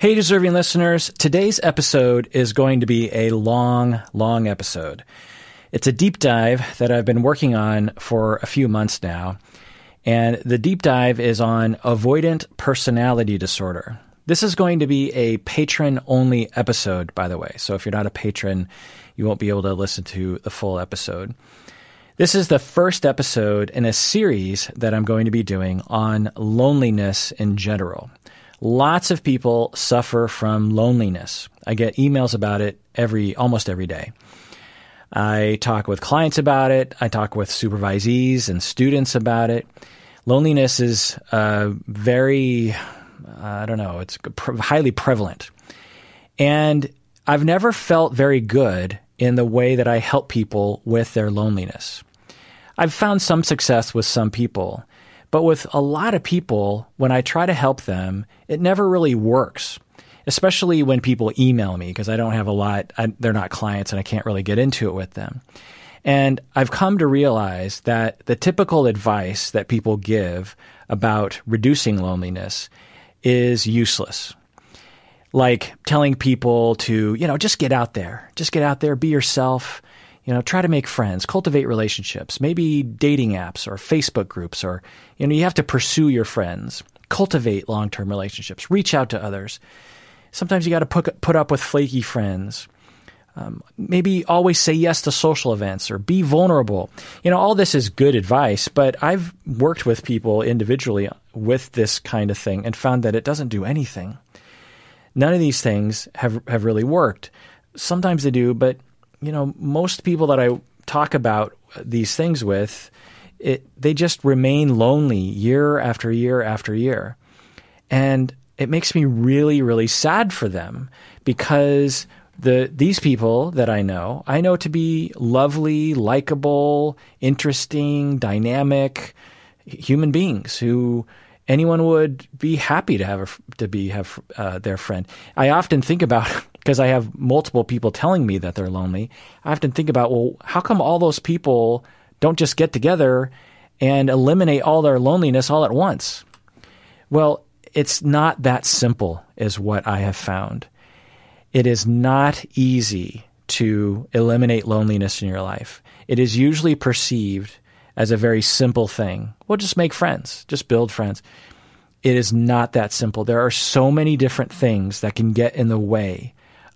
Hey, deserving listeners. Today's episode is going to be a long, long episode. It's a deep dive that I've been working on for a few months now. And the deep dive is on avoidant personality disorder. This is going to be a patron only episode, by the way. So if you're not a patron, you won't be able to listen to the full episode. This is the first episode in a series that I'm going to be doing on loneliness in general. Lots of people suffer from loneliness. I get emails about it every almost every day. I talk with clients about it. I talk with supervisees and students about it. Loneliness is uh, very, I don't know, it's highly prevalent. And I've never felt very good in the way that I help people with their loneliness. I've found some success with some people, but with a lot of people, when I try to help them, it never really works, especially when people email me because I don't have a lot, I, they're not clients and I can't really get into it with them. And I've come to realize that the typical advice that people give about reducing loneliness is useless. Like telling people to, you know, just get out there, just get out there, be yourself, you know, try to make friends, cultivate relationships, maybe dating apps or Facebook groups, or, you know, you have to pursue your friends, cultivate long term relationships, reach out to others. Sometimes you got to put, put up with flaky friends. Um, maybe always say yes to social events or be vulnerable. You know, all this is good advice, but I've worked with people individually with this kind of thing and found that it doesn't do anything. None of these things have, have really worked. Sometimes they do, but you know, most people that I talk about these things with, it they just remain lonely year after year after year. And it makes me really, really sad for them because the these people that I know, I know to be lovely, likable, interesting, dynamic human beings who anyone would be happy to have a, to be have uh, their friend. I often think about because I have multiple people telling me that they're lonely. I often think about, well, how come all those people don't just get together and eliminate all their loneliness all at once? Well, it's not that simple, is what I have found. It is not easy to eliminate loneliness in your life. It is usually perceived as a very simple thing. Well, just make friends, just build friends. It is not that simple. There are so many different things that can get in the way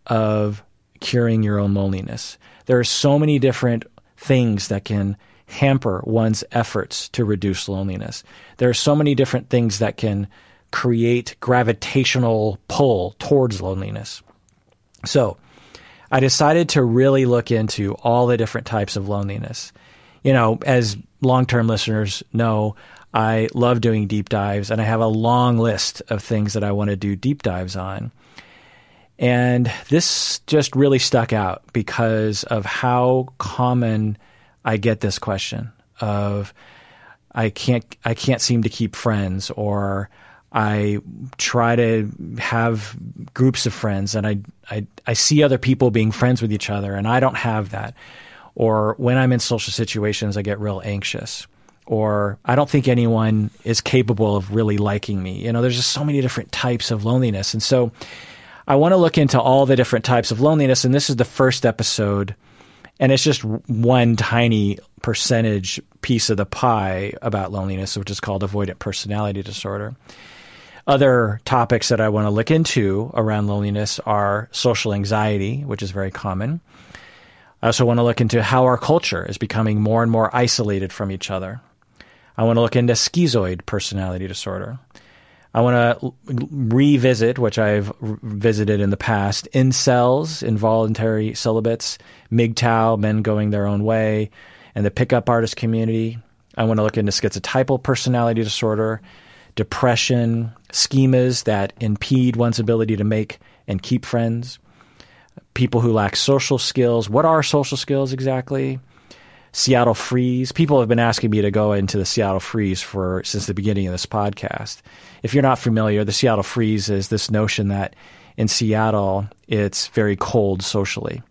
of curing your own loneliness. There are so many different things that can hamper one's efforts to reduce loneliness. There are so many different things that can create gravitational pull towards loneliness. So, I decided to really look into all the different types of loneliness. You know, as long term listeners know, I love doing deep dives and I have a long list of things that I want to do deep dives on. And this just really stuck out because of how common I get this question of I can't I can't seem to keep friends or I try to have groups of friends and I, I I see other people being friends with each other and I don't have that. Or when I'm in social situations I get real anxious. Or I don't think anyone is capable of really liking me. You know, there's just so many different types of loneliness. And so I want to look into all the different types of loneliness, and this is the first episode, and it's just one tiny percentage piece of the pie about loneliness, which is called avoidant personality disorder. Other topics that I want to look into around loneliness are social anxiety, which is very common. Uh, I also want to look into how our culture is becoming more and more isolated from each other. I want to look into schizoid personality disorder. I want to revisit, which I've visited in the past, incels, involuntary celibates, MGTOW, men going their own way, and the pickup artist community. I want to look into schizotypal personality disorder, depression, schemas that impede one's ability to make and keep friends, people who lack social skills. What are social skills exactly? Seattle Freeze. People have been asking me to go into the Seattle Freeze for since the beginning of this podcast. If you're not familiar, the Seattle Freeze is this notion that in Seattle it's very cold socially,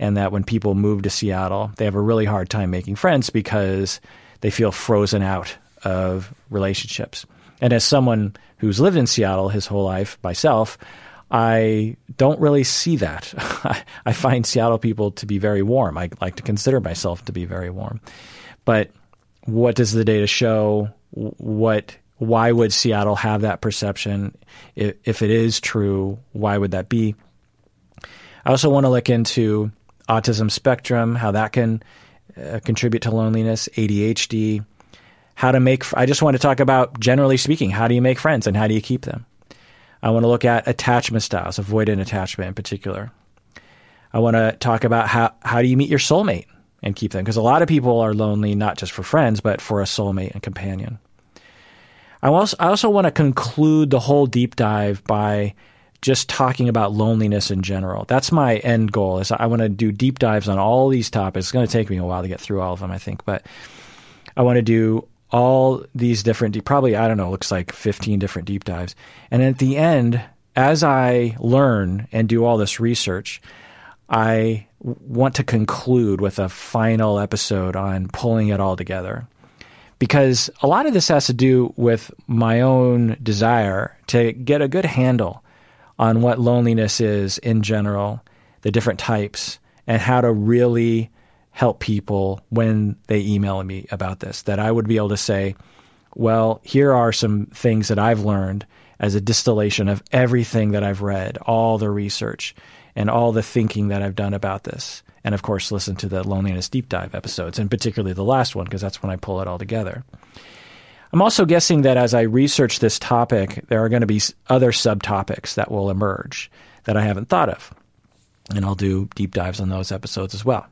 and that when people move to Seattle, they have a really hard time making friends because they feel frozen out of relationships. And as someone who's lived in Seattle his whole life myself, I don't really see that. I find Seattle people to be very warm. I like to consider myself to be very warm. But what does the data show? What why would Seattle have that perception? If, it is true, why would that be? I also want to look into autism spectrum, how that can uh, contribute to loneliness, ADHD, how to make. I just want to talk about generally speaking, how do you make friends and how do you keep them? I want to look at attachment styles, avoidant attachment in particular. I want to talk about how how do you meet your soulmate and keep them because a lot of people are lonely not just for friends but for a soulmate and companion. I also I also want to conclude the whole deep dive by just talking about loneliness in general. That's my end goal. Is I want to do deep dives on all these topics. It's going to take me a while to get through all of them, I think, but I want to do all these different probably I don't know, looks like 15 different deep dives. And at the end, as I learn and do all this research, I want to conclude with a final episode on pulling it all together. Because a lot of this has to do with my own desire to get a good handle on what loneliness is in general, the different types, and how to really help people when they email me about this. That I would be able to say, well, here are some things that I've learned as a distillation of everything that I've read, all the research, and all the thinking that I've done about this. And of course, listen to the loneliness deep dive episodes, and particularly the last one, because that's when I pull it all together. I'm also guessing that as I research this topic, there are going to be other subtopics that will emerge that I haven't thought of. And I'll do deep dives on those episodes as well.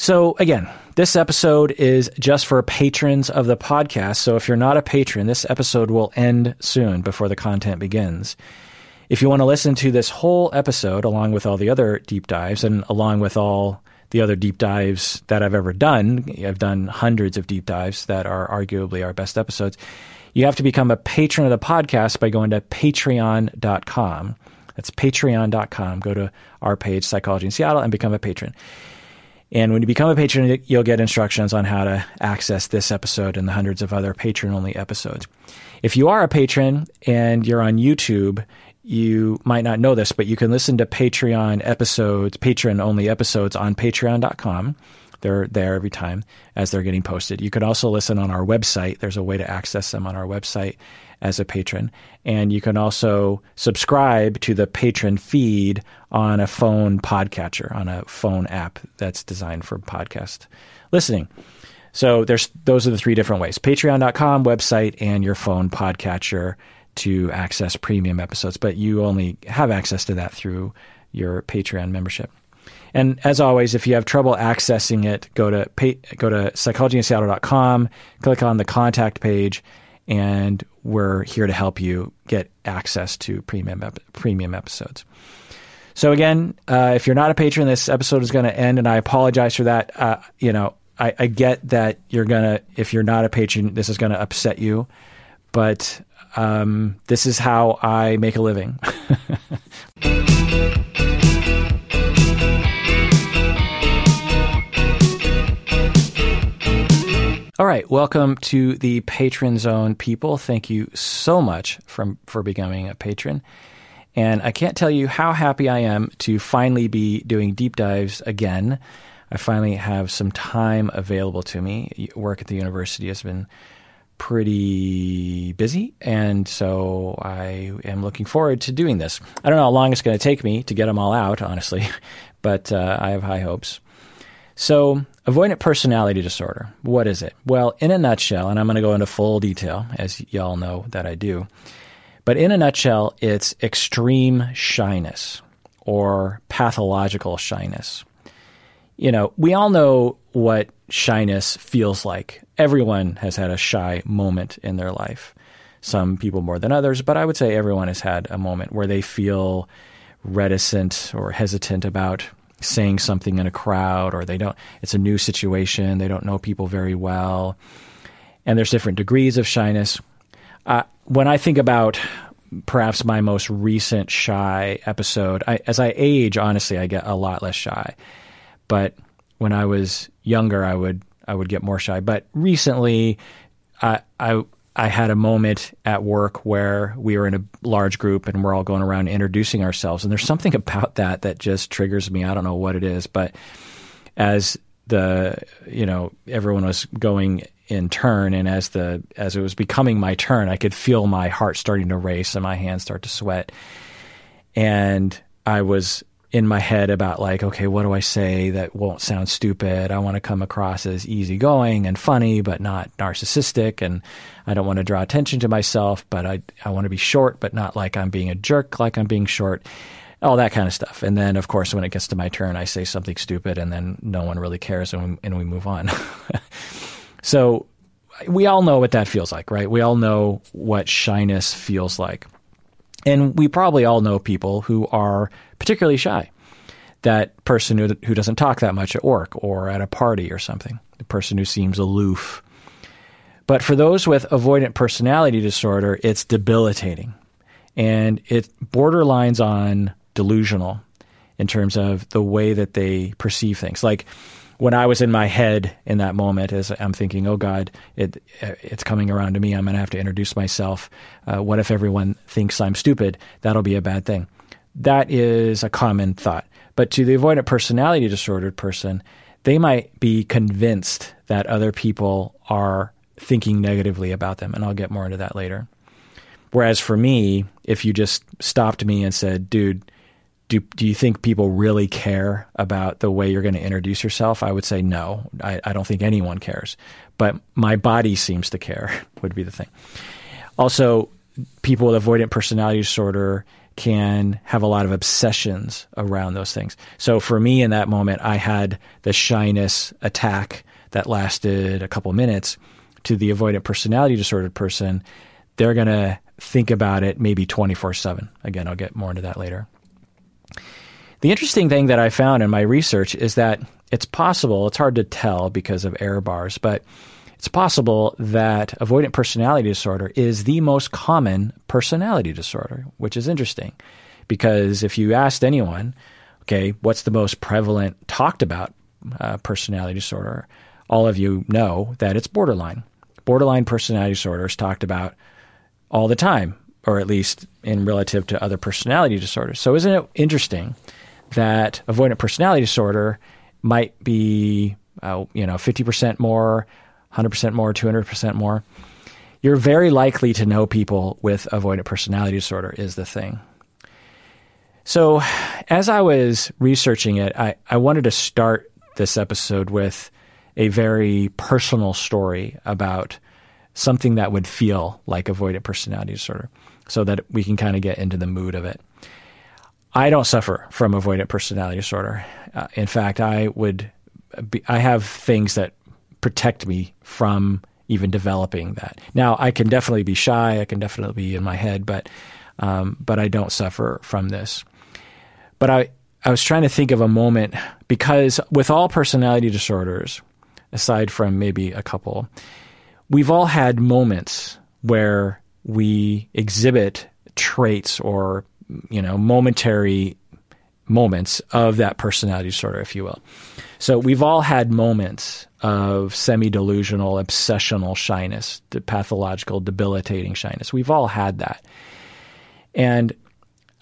So, again, this episode is just for patrons of the podcast. So, if you're not a patron, this episode will end soon before the content begins. If you want to listen to this whole episode, along with all the other deep dives and along with all the other deep dives that I've ever done. I've done hundreds of deep dives that are arguably our best episodes. You have to become a patron of the podcast by going to patreon.com. That's patreon.com. Go to our page, Psychology in Seattle, and become a patron. And when you become a patron, you'll get instructions on how to access this episode and the hundreds of other patron only episodes. If you are a patron and you're on YouTube you might not know this, but you can listen to Patreon episodes, patron only episodes on patreon.com. They're there every time as they're getting posted. You can also listen on our website. There's a way to access them on our website as a patron. And you can also subscribe to the patron feed on a phone podcatcher, on a phone app that's designed for podcast listening. So there's those are the three different ways. Patreon.com, website, and your phone podcatcher to access premium episodes, but you only have access to that through your Patreon membership. And as always, if you have trouble accessing it, go to go to psychologyinseattle.com, click on the contact page, and we're here to help you get access to premium premium episodes. So again, uh, if you're not a patron, this episode is going to end, and I apologize for that. Uh, you know, I, I, get that you're gonna if you're not a patron, this is going to upset you, but um, this is how I make a living. All right, welcome to the Patron Zone, people. Thank you so much for, for becoming a patron. And I can't tell you how happy I am to finally be doing deep dives again. I finally have some time available to me. Work at the university has been pretty busy, and so I am looking forward to doing this. I don't know how long it's going to take me to get them all out, honestly, but uh, I have high hopes. So, avoidant personality disorder, what is it? Well, in a nutshell, and I'm going to go into full detail, as y'all know that I do, but in a nutshell, it's extreme shyness or pathological shyness. You know, we all know what shyness feels like. Everyone has had a shy moment in their life. Some people more than others, but I would say everyone has had a moment where they feel reticent or hesitant about saying something in a crowd or they don't it's a new situation, they don't know people very well. And there's different degrees of shyness. Uh, when I think about perhaps my most recent shy episode, I, as I age, honestly, I get a lot less shy. But when I was younger, I would I would get more shy. But recently, I I I had a moment at work where we were in a large group and we're all going around introducing ourselves. And there's something about that that just triggers me. I don't know what it is, but as the, you know, everyone was going in turn and as the, as it was becoming my turn, I could feel my heart starting to race and my hands start to sweat. And I was in my head about like, okay, what do I say that won't sound stupid? I want to come across as easygoing and funny, but not narcissistic. And I don't want to draw attention to myself, but I, I want to be short, but not like I'm being a jerk, like I'm being short, all that kind of stuff. And then, of course, when it gets to my turn, I say something stupid and then no one really cares and we, and we move on. so we all know what that feels like, right? We all know what shyness feels like. And we probably all know people who are particularly shy. That person who, who doesn't talk that much at work or at a party or something, the person who seems aloof. But for those with avoidant personality disorder, it's debilitating. And it borderlines on delusional in terms of the way that they perceive things. Like when I was in my head in that moment, as I'm thinking, "Oh God, it it's coming around to me. I'm going to have to introduce myself. Uh, what if everyone thinks I'm stupid? That'll be a bad thing." That is a common thought. But to the avoidant personality disordered person, they might be convinced that other people are thinking negatively about them, and I'll get more into that later. Whereas for me, if you just stopped me and said, "Dude," do, do you think people really care about the way you're going to introduce yourself? I would say no. I, I don't think anyone cares. But my body seems to care, would be the thing. Also, people with avoidant personality disorder can have a lot of obsessions around those things. So for me in that moment, I had the shyness attack that lasted a couple minutes. To the avoidant personality disordered person, they're going to think about it maybe 24 7. Again, I'll get more into that later. The interesting thing that I found in my research is that it's possible, it's hard to tell because of error bars, but it's possible that avoidant personality disorder is the most common personality disorder, which is interesting because if you asked anyone, okay, what's the most prevalent talked about uh, personality disorder, all of you know that it's borderline. Borderline personality disorder is talked about all the time, or at least in relative to other personality disorders. So, isn't it interesting that avoidant personality disorder might be, uh, you know, 50% more, 100% more, 200% more. You're very likely to know people with avoidant personality disorder, is the thing. So, as I was researching it, I, I wanted to start this episode with a very personal story about something that would feel like avoidant personality disorder so that we can kind of get into the mood of it. I don't suffer from avoidant personality disorder. Uh, in fact, I would be, I have things that protect me from even developing that. Now, I can definitely be shy. I can definitely be in my head, but um, but I don't suffer from this. But I I was trying to think of a moment because with all personality disorders, aside from maybe a couple, we've all had moments where we exhibit traits or you know, momentary moments of that personality disorder, if you will. So we've all had moments of semi delusional, obsessional shyness, the pathological, debilitating shyness. We've all had that. And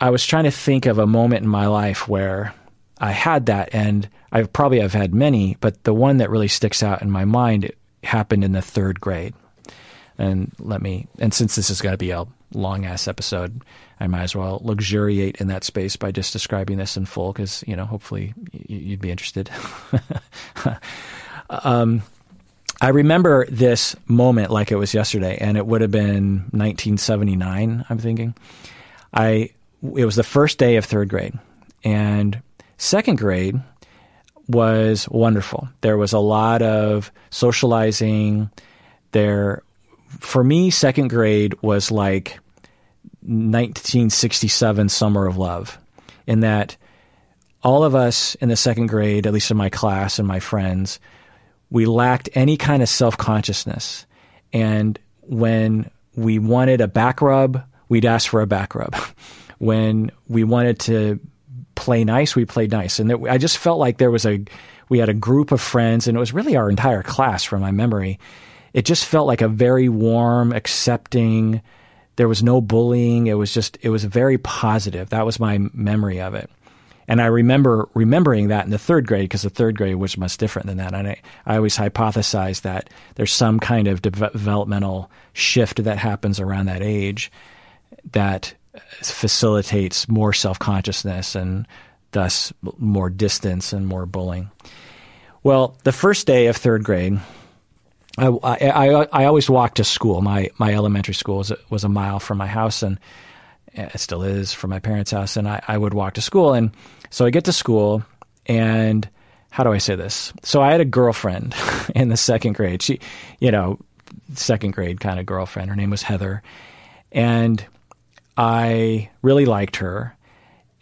I was trying to think of a moment in my life where I had that, and I probably have had many, but the one that really sticks out in my mind happened in the third grade. And let me, and since this is going to be a long ass episode, I might as well luxuriate in that space by just describing this in full because, you know, hopefully you'd be interested. um, I remember this moment like it was yesterday, and it would have been 1979, I'm thinking. I it was the first day of third grade, and second grade was wonderful. There was a lot of socializing. There, for me, second grade was like 1967 Summer of Love, in that all of us in the second grade, at least in my class and my friends, we lacked any kind of self consciousness. And when we wanted a back rub, we'd ask for a back rub. when we wanted to play nice, we played nice. And I just felt like there was a, we had a group of friends, and it was really our entire class from my memory it just felt like a very warm, accepting. There was no bullying. It was just it was very positive. That was my memory of it. And I remember remembering that in the third grade because the third grade was much different than that. And I, I always hypothesized that there's some kind of de- developmental shift that happens around that age that facilitates more self consciousness and thus more distance and more bullying. Well, the first day of third grade, I, I, I, always walked to school. My my elementary school was a, was a mile from my house, and it still is from my parents' house. And I, I would walk to school, and so I get to school, and how do I say this? So I had a girlfriend in the second grade. She, you know, second grade kind of girlfriend. Her name was Heather, and I really liked her.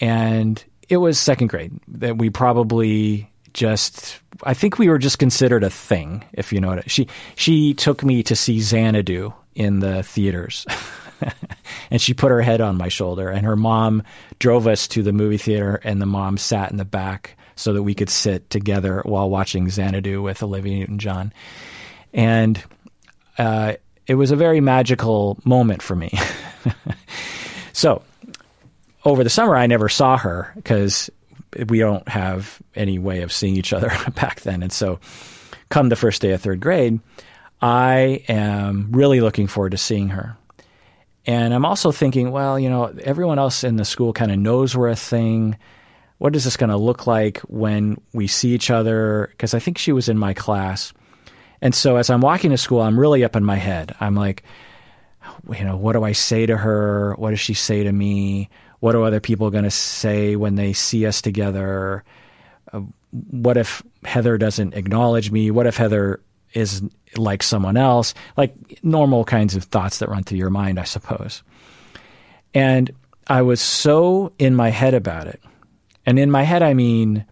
And it was second grade that we probably just I think we were just considered a thing, if you know what. I, she she took me to see Xanadu in the theaters. and she put her head on my shoulder and her mom drove us to the movie theater and the mom sat in the back so that we could sit together while watching Xanadu with Olivia Newton-John. And uh, it was a very magical moment for me. so over the summer, I never saw her because we don't have any way of seeing each other back then. And so, come the first day of third grade, I am really looking forward to seeing her. And I'm also thinking, well, you know, everyone else in the school kind of knows we're a thing. What is this going to look like when we see each other? Because I think she was in my class. And so as I'm walking to school, I'm really up in my head. I'm like, you know, what do I say to her? What does she say to me? What are other people going to say when they see us together? Uh, what if Heather doesn't acknowledge me? What if Heather is like someone else? Like normal kinds of thoughts that run through your mind, I suppose. And I was so in my head about it. And in my head, I mean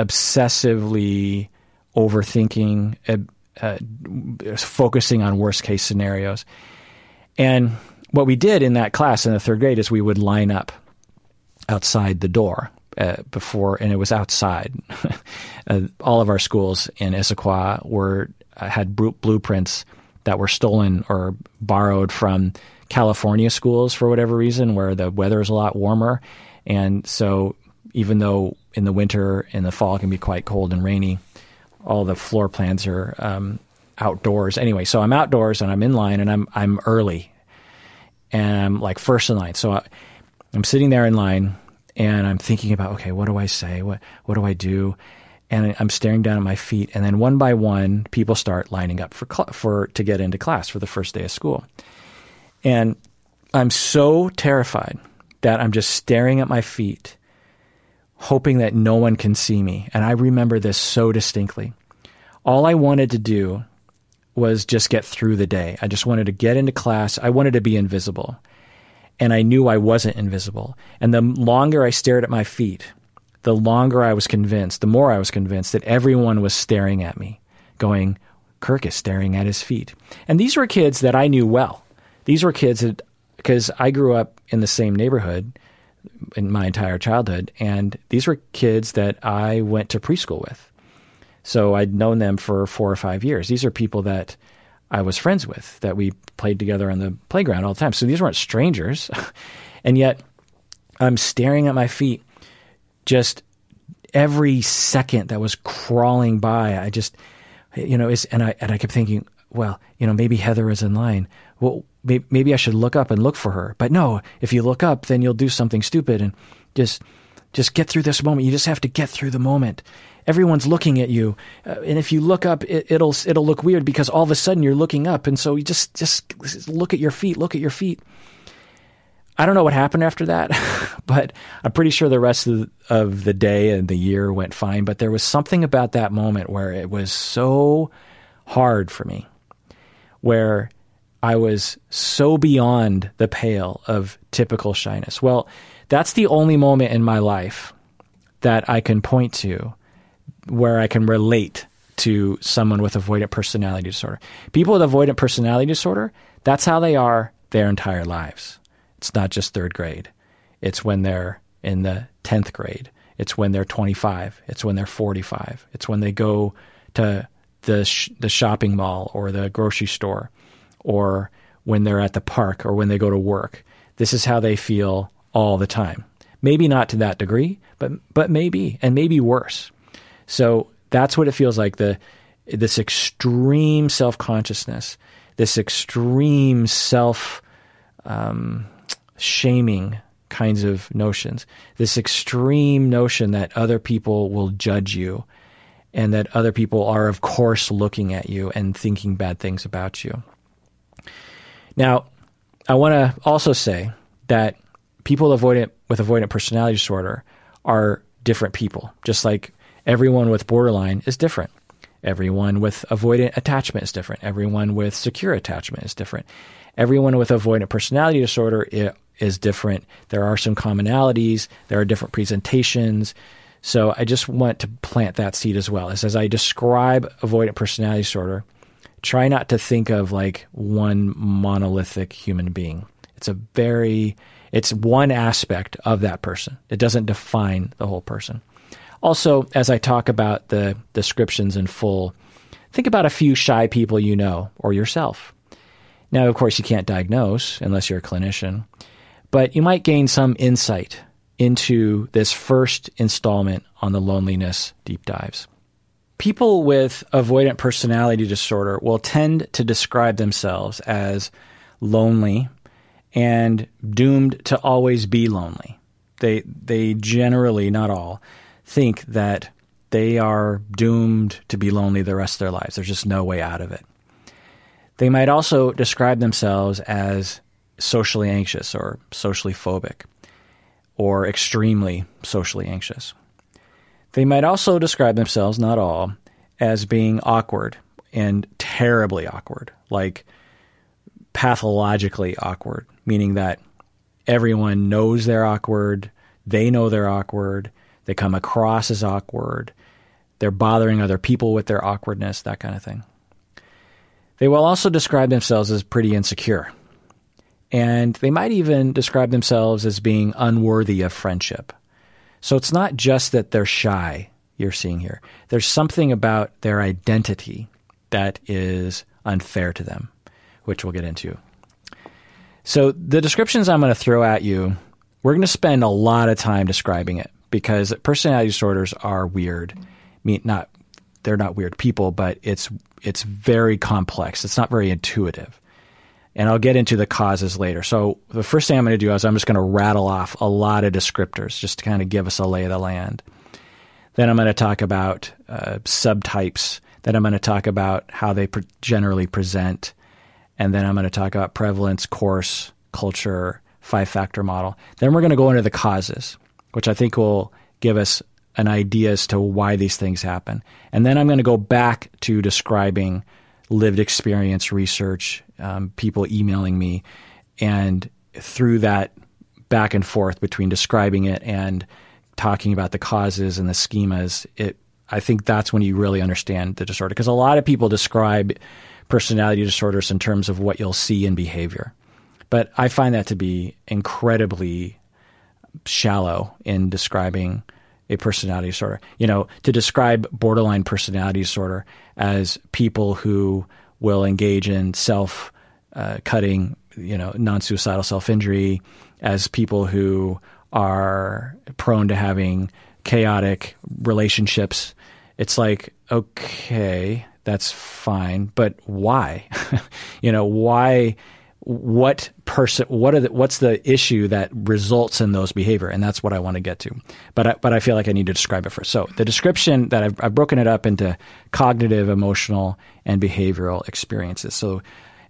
obsessively overthinking, uh, uh, focusing on worst case scenarios. And what we did in that class in the third grade is we would line up outside the door uh, before, and it was outside. uh, all of our schools in Issaquah were uh, had blueprints that were stolen or borrowed from California schools for whatever reason, where the weather is a lot warmer, and so even though in the winter and the fall can be quite cold and rainy, all the floor plans are um, outdoors. Anyway, so I'm outdoors and I'm in line and I'm I'm early, and I'm like first in line. So I, I'm sitting there in line and I'm thinking about, okay, what do I say? What what do I do? And I'm staring down at my feet, and then one by one, people start lining up for cl- for to get into class for the first day of school, and I'm so terrified that I'm just staring at my feet, hoping that no one can see me. And I remember this so distinctly. All I wanted to do was just get through the day. I just wanted to get into class. I wanted to be invisible and I knew I wasn't invisible. And the longer I stared at my feet, the longer I was convinced, the more I was convinced that everyone was staring at me, going, Kirk is staring at his feet. And these were kids that I knew well. These were kids that, because I grew up in the same neighborhood in my entire childhood, and these were kids that I went to preschool with. So I'd known them for four or five years. These are people that I was friends with that we played together on the playground all the time. So these weren't strangers. and yet I'm staring at my feet just every second that was crawling by. I just, you know, and I, and I kept thinking, well, you know, maybe Heather is in line. Well, maybe I should look up and look for her. But no, if you look up, then you'll do something stupid and just, just get through this moment. You just have to get through the moment everyone's looking at you, uh, and if you look up, it, it'll it'll look weird because all of a sudden you're looking up, and so you just just look at your feet, look at your feet. I don't know what happened after that, but I'm pretty sure the rest of the, of the day and the year went fine. But there was something about that moment where it was so hard for me, where I was so beyond the pale of typical shyness. Well, that's the only moment in my life that I can point to where I can relate to someone with avoidant personality disorder. People with avoidant personality disorder, that's how they are their entire lives. It's not just third grade. It's when they're in the 10th grade. It's when they're 25. It's when they're 45. It's when they go to the sh- the shopping mall or the grocery store or when they're at the park or when they go to work. This is how they feel all the time. Maybe not to that degree, but but maybe and maybe worse. So that's what it feels like the this extreme self-consciousness, this extreme self um, shaming kinds of notions, this extreme notion that other people will judge you and that other people are, of course, looking at you and thinking bad things about you. Now, I want to also say that people avoidant, with avoidant personality disorder are different people, just like everyone with borderline is different. Everyone with avoidant attachment is different. Everyone with secure attachment is different. Everyone with avoidant personality disorder is different. There are some commonalities. There are different presentations. So I just want to plant that seed as well. As, as I describe avoidant personality disorder, try not to think of like one monolithic human being. It's a very, it's one aspect of that person. It doesn't define the whole person. Also, as I talk about the descriptions in full, think about a few shy people you know or yourself. Now, of course, you can't diagnose unless you're a clinician, but you might gain some insight into this first installment on the loneliness deep dives. People with avoidant personality disorder will tend to describe themselves as lonely and doomed to always be lonely. They they generally, not all, think that they are doomed to be lonely the rest of their lives. There's just no way out of it. They might also describe themselves as socially anxious or socially phobic or extremely socially anxious. They might also describe themselves, not all, as being awkward and terribly awkward, like pathologically awkward, meaning that everyone knows they're awkward, they know they're awkward, they come across as awkward, they're bothering other people with their awkwardness, that kind of thing. They will also describe themselves as pretty insecure. And they might even describe themselves as being unworthy of friendship. So it's not just that they're shy, you're seeing here. There's something about their identity that is unfair to them, which we'll get into. So the descriptions I'm going to throw at you, we're going to spend a lot of time describing it because personality disorders are weird. I mean, not they're not weird people, but it's it's very complex. It's not very intuitive. And I'll get into the causes later. So the first thing I'm going to do is I'm just going to rattle off a lot of descriptors just to kind of give us a lay of the land. Then I'm going to talk about uh, subtypes. Then I'm going to talk about how they pre- generally present. And then I'm going to talk about prevalence, course, culture, five factor model. Then we're going to go into the causes, which I think will give us an idea as to why these things happen. And then I'm going to go back to describing lived experience research, um, people emailing me, and through that back and forth between describing it and talking about the causes and the schemas, it I think that's when you really understand the disorder because a lot of people describe personality disorders in terms of what you'll see in behavior. But I find that to be incredibly shallow in describing a personality disorder. You know, to describe borderline personality disorder as people who will engage in self uh, cutting, you know, non suicidal self injury, as people who are prone to having chaotic relationships. It's like, okay, that's fine, but why? you know, why what person what are the, what's the issue that results in those behavior? And that's what I want to get to. But I, but I feel like I need to describe it first. So the description that I've, I've broken it up into cognitive emotional and behavioral experiences. So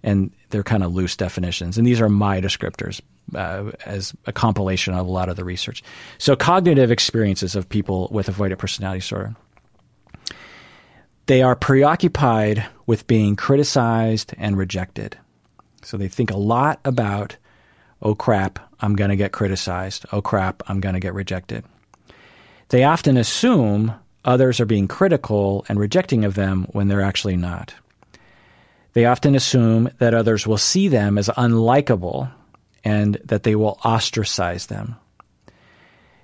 and they're kind of loose definitions. And these are my descriptors uh, as a compilation of a lot of the research. So cognitive experiences of people with avoidant personality disorder. They are preoccupied with being criticized and rejected so they think a lot about, oh crap, I'm going to get criticized. Oh crap, I'm going to get rejected. They often assume others are being critical and rejecting of them when they're actually not. They often assume that others will see them as unlikable and that they will ostracize them.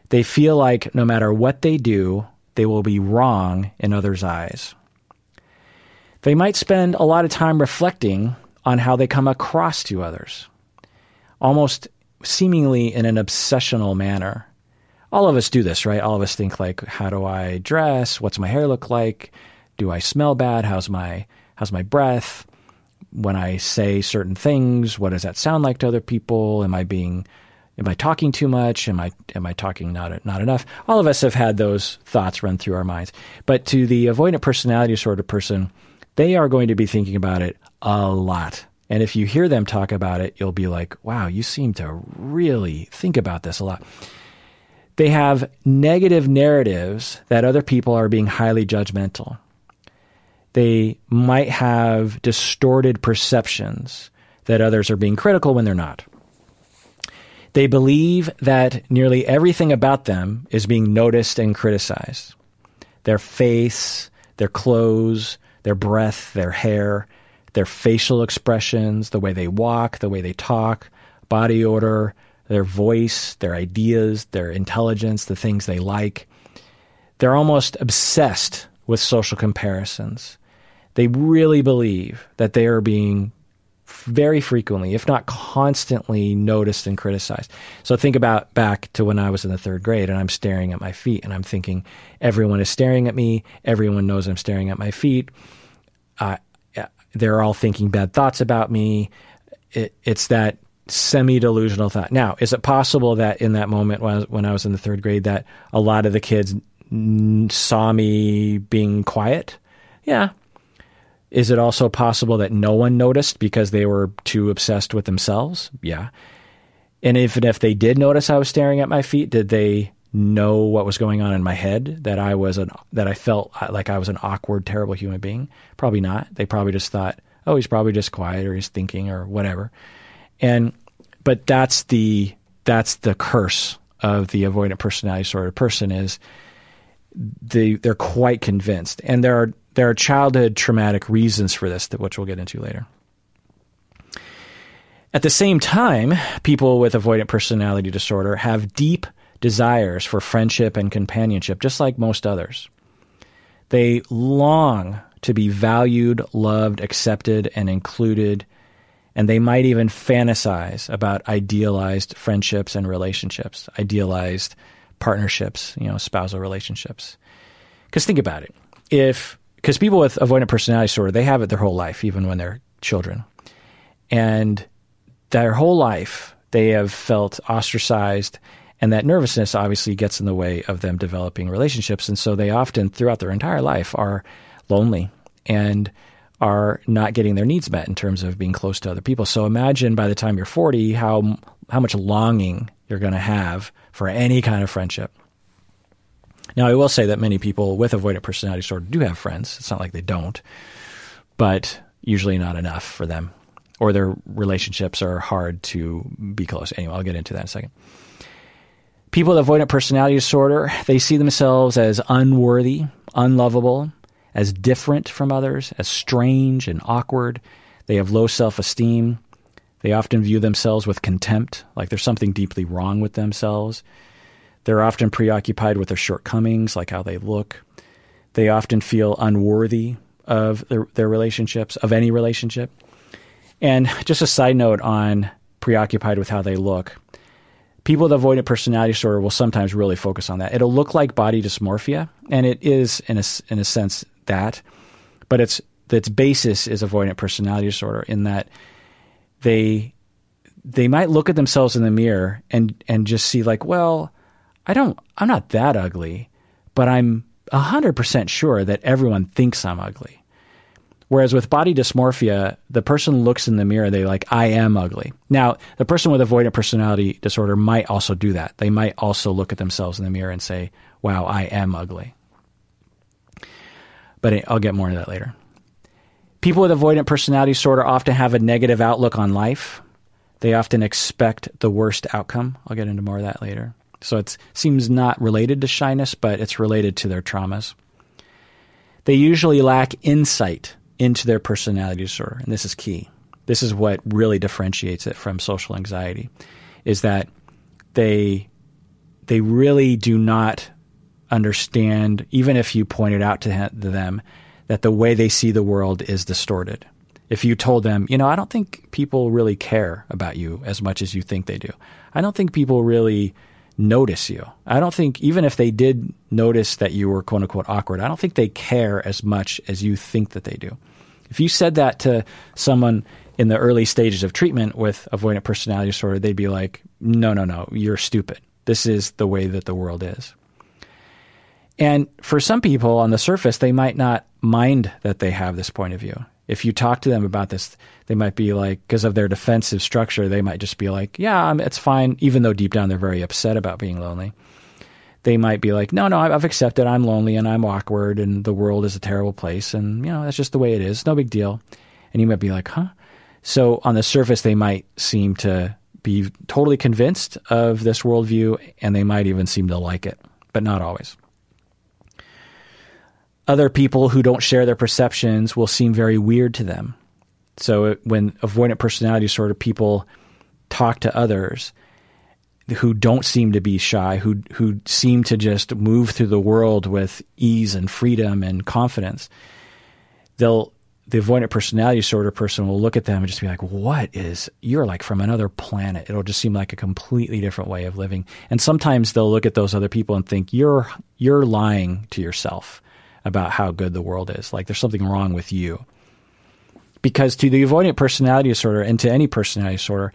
They feel like no matter what they do, they will be wrong in others' eyes. They might spend a lot of time reflecting on how they come across to others, almost seemingly in an obsessional manner. All of us do this, right? All of us think like, how do I dress? What's my hair look like? Do I smell bad? How's my how's my breath? When I say certain things, what does that sound like to other people? Am I being am I talking too much? Am I am I talking not not enough? All of us have had those thoughts run through our minds. But to the avoidant personality sort of person, they are going to be thinking about it a lot. And if you hear them talk about it, you'll be like, wow, you seem to really think about this a lot. They have negative narratives that other people are being highly judgmental. They might have distorted perceptions that others are being critical when they're not. They believe that nearly everything about them is being noticed and criticized. Their face, their clothes, their breath, their hair, their facial expressions, the way they walk, the way they talk, body odor, their voice, their ideas, their intelligence, the things they like. They're almost obsessed with social comparisons. They really believe that they are being very frequently, if not constantly, noticed and criticized. So think about back to when I was in the third grade and I'm staring at my feet and I'm thinking, everyone is staring at me. Everyone knows I'm staring at my feet. Uh, they're all thinking bad thoughts about me. It, it's that semi delusional thought. Now, is it possible that in that moment when I, was, when I was in the third grade, that a lot of the kids saw me being quiet? Yeah. Is it also possible that no one noticed because they were too obsessed with themselves? Yeah. And even if they did notice I was staring at my feet, did they know what was going on in my head that I was an that I felt uh, like I was an awkward, terrible human being? Probably not. They probably just thought, oh, he's probably just quiet or he's thinking or whatever. And but that's the that's the curse of the avoidant personality sort of person is they they're quite convinced, and there are there are childhood traumatic reasons for this, that which we'll get into later. At the same time, people with avoidant personality disorder have deep desires for friendship and companionship, just like most others. They long to be valued, loved, accepted, and included, and they might even fantasize about idealized friendships and relationships, idealized partnerships, you know, spousal relationships. Because think about it. If, because people with avoidant personality disorder, they have it their whole life, even when they're children. And their whole life, they have felt ostracized and that nervousness obviously gets in the way of them developing relationships. And so they often, throughout their entire life, are lonely and are not getting their needs met in terms of being close to other people. So imagine by the time you're 40 how how much longing you're going to have for any kind of friendship. Now, I will say that many people with avoidant personality disorder do have friends. It's not like they don't, but usually not enough for them, or their relationships are hard to be close. Anyway, I'll get into that in a second. People with avoidant personality disorder, they see themselves as unworthy, unlovable, as different from others, as strange and awkward. They have low self esteem. They often view themselves with contempt, like there's something deeply wrong with themselves. They're often preoccupied with their shortcomings, like how they look. They often feel unworthy of their, their relationships, of any relationship. And just a side note on preoccupied with how they look people with avoidant personality disorder will sometimes really focus on that. It'll look like body dysmorphia, and it is in a, in a sense that, but its its basis is avoidant personality disorder in that they they might look at themselves in the mirror and and just see like, well, I don't I'm not that ugly, but I'm 100% sure that everyone thinks I'm ugly. Whereas with body dysmorphia, the person looks in the mirror, they like, I am ugly. Now, the person with avoidant personality disorder might also do that. They might also look at themselves in the mirror and say, wow, I am ugly. But I'll get more into that later. People with avoidant personality disorder often have a negative outlook on life. They often expect the worst outcome. I'll get into more of that later. So it seems not related to shyness, but it's related to their traumas. They usually lack insight into their personality disorder. And this is key. This is what really differentiates it from social anxiety is that they they really do not understand even if you pointed out to them that the way they see the world is distorted. If you told them, you know, I don't think people really care about you as much as you think they do. I don't think people really notice you. I don't think, even if they did notice that you were quote unquote awkward, I don't think they care as much as you think that they do. If you said that to someone in the early stages of treatment with avoidant personality disorder, they'd be like, no, no, no, you're stupid. This is the way that the world is. And for some people on the surface, they might not mind that they have this point of view. If you talk to them about this, they might be like, because of their defensive structure, they might just be like, yeah, it's fine, even though deep down they're very upset about being lonely. They might be like, no, no, I've accepted I'm lonely and I'm awkward and the world is a terrible place and, you know, that's just the way it is. No big deal. And you might be like, huh? So on the surface, they might seem to be totally convinced of this worldview and they might even seem to like it, but not always. Other people who don't share their perceptions will seem very weird to them. So it, when avoidant personality sort of people talk to others who don't seem to be shy, who who seem to just move through the world with ease and freedom and confidence, they'll the avoidant personality disorder person will look at them and just be like, "What is? You're like from another planet." It'll just seem like a completely different way of living. And sometimes they'll look at those other people and think, "You're you're lying to yourself about how good the world is. Like there's something wrong with you." Because to the avoidant personality disorder and to any personality disorder,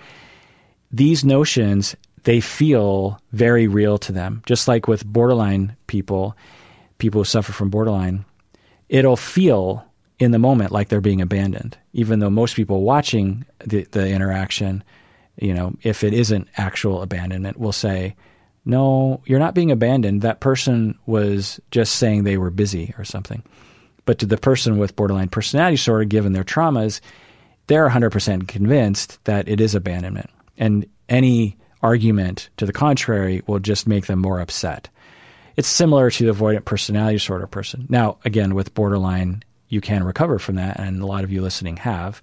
these notions they feel very real to them. Just like with borderline people, people who suffer from borderline, it'll feel in the moment like they're being abandoned, even though most people watching the, the interaction, you know, if it isn't actual abandonment, will say, no, you're not being abandoned. That person was just saying they were busy or something. But to the person with borderline personality disorder, given their traumas, they're 100% convinced that it is abandonment. And any argument to the contrary will just make them more upset. It's similar to the avoidant personality disorder person. Now, again, with borderline, you can recover from that, and a lot of you listening have.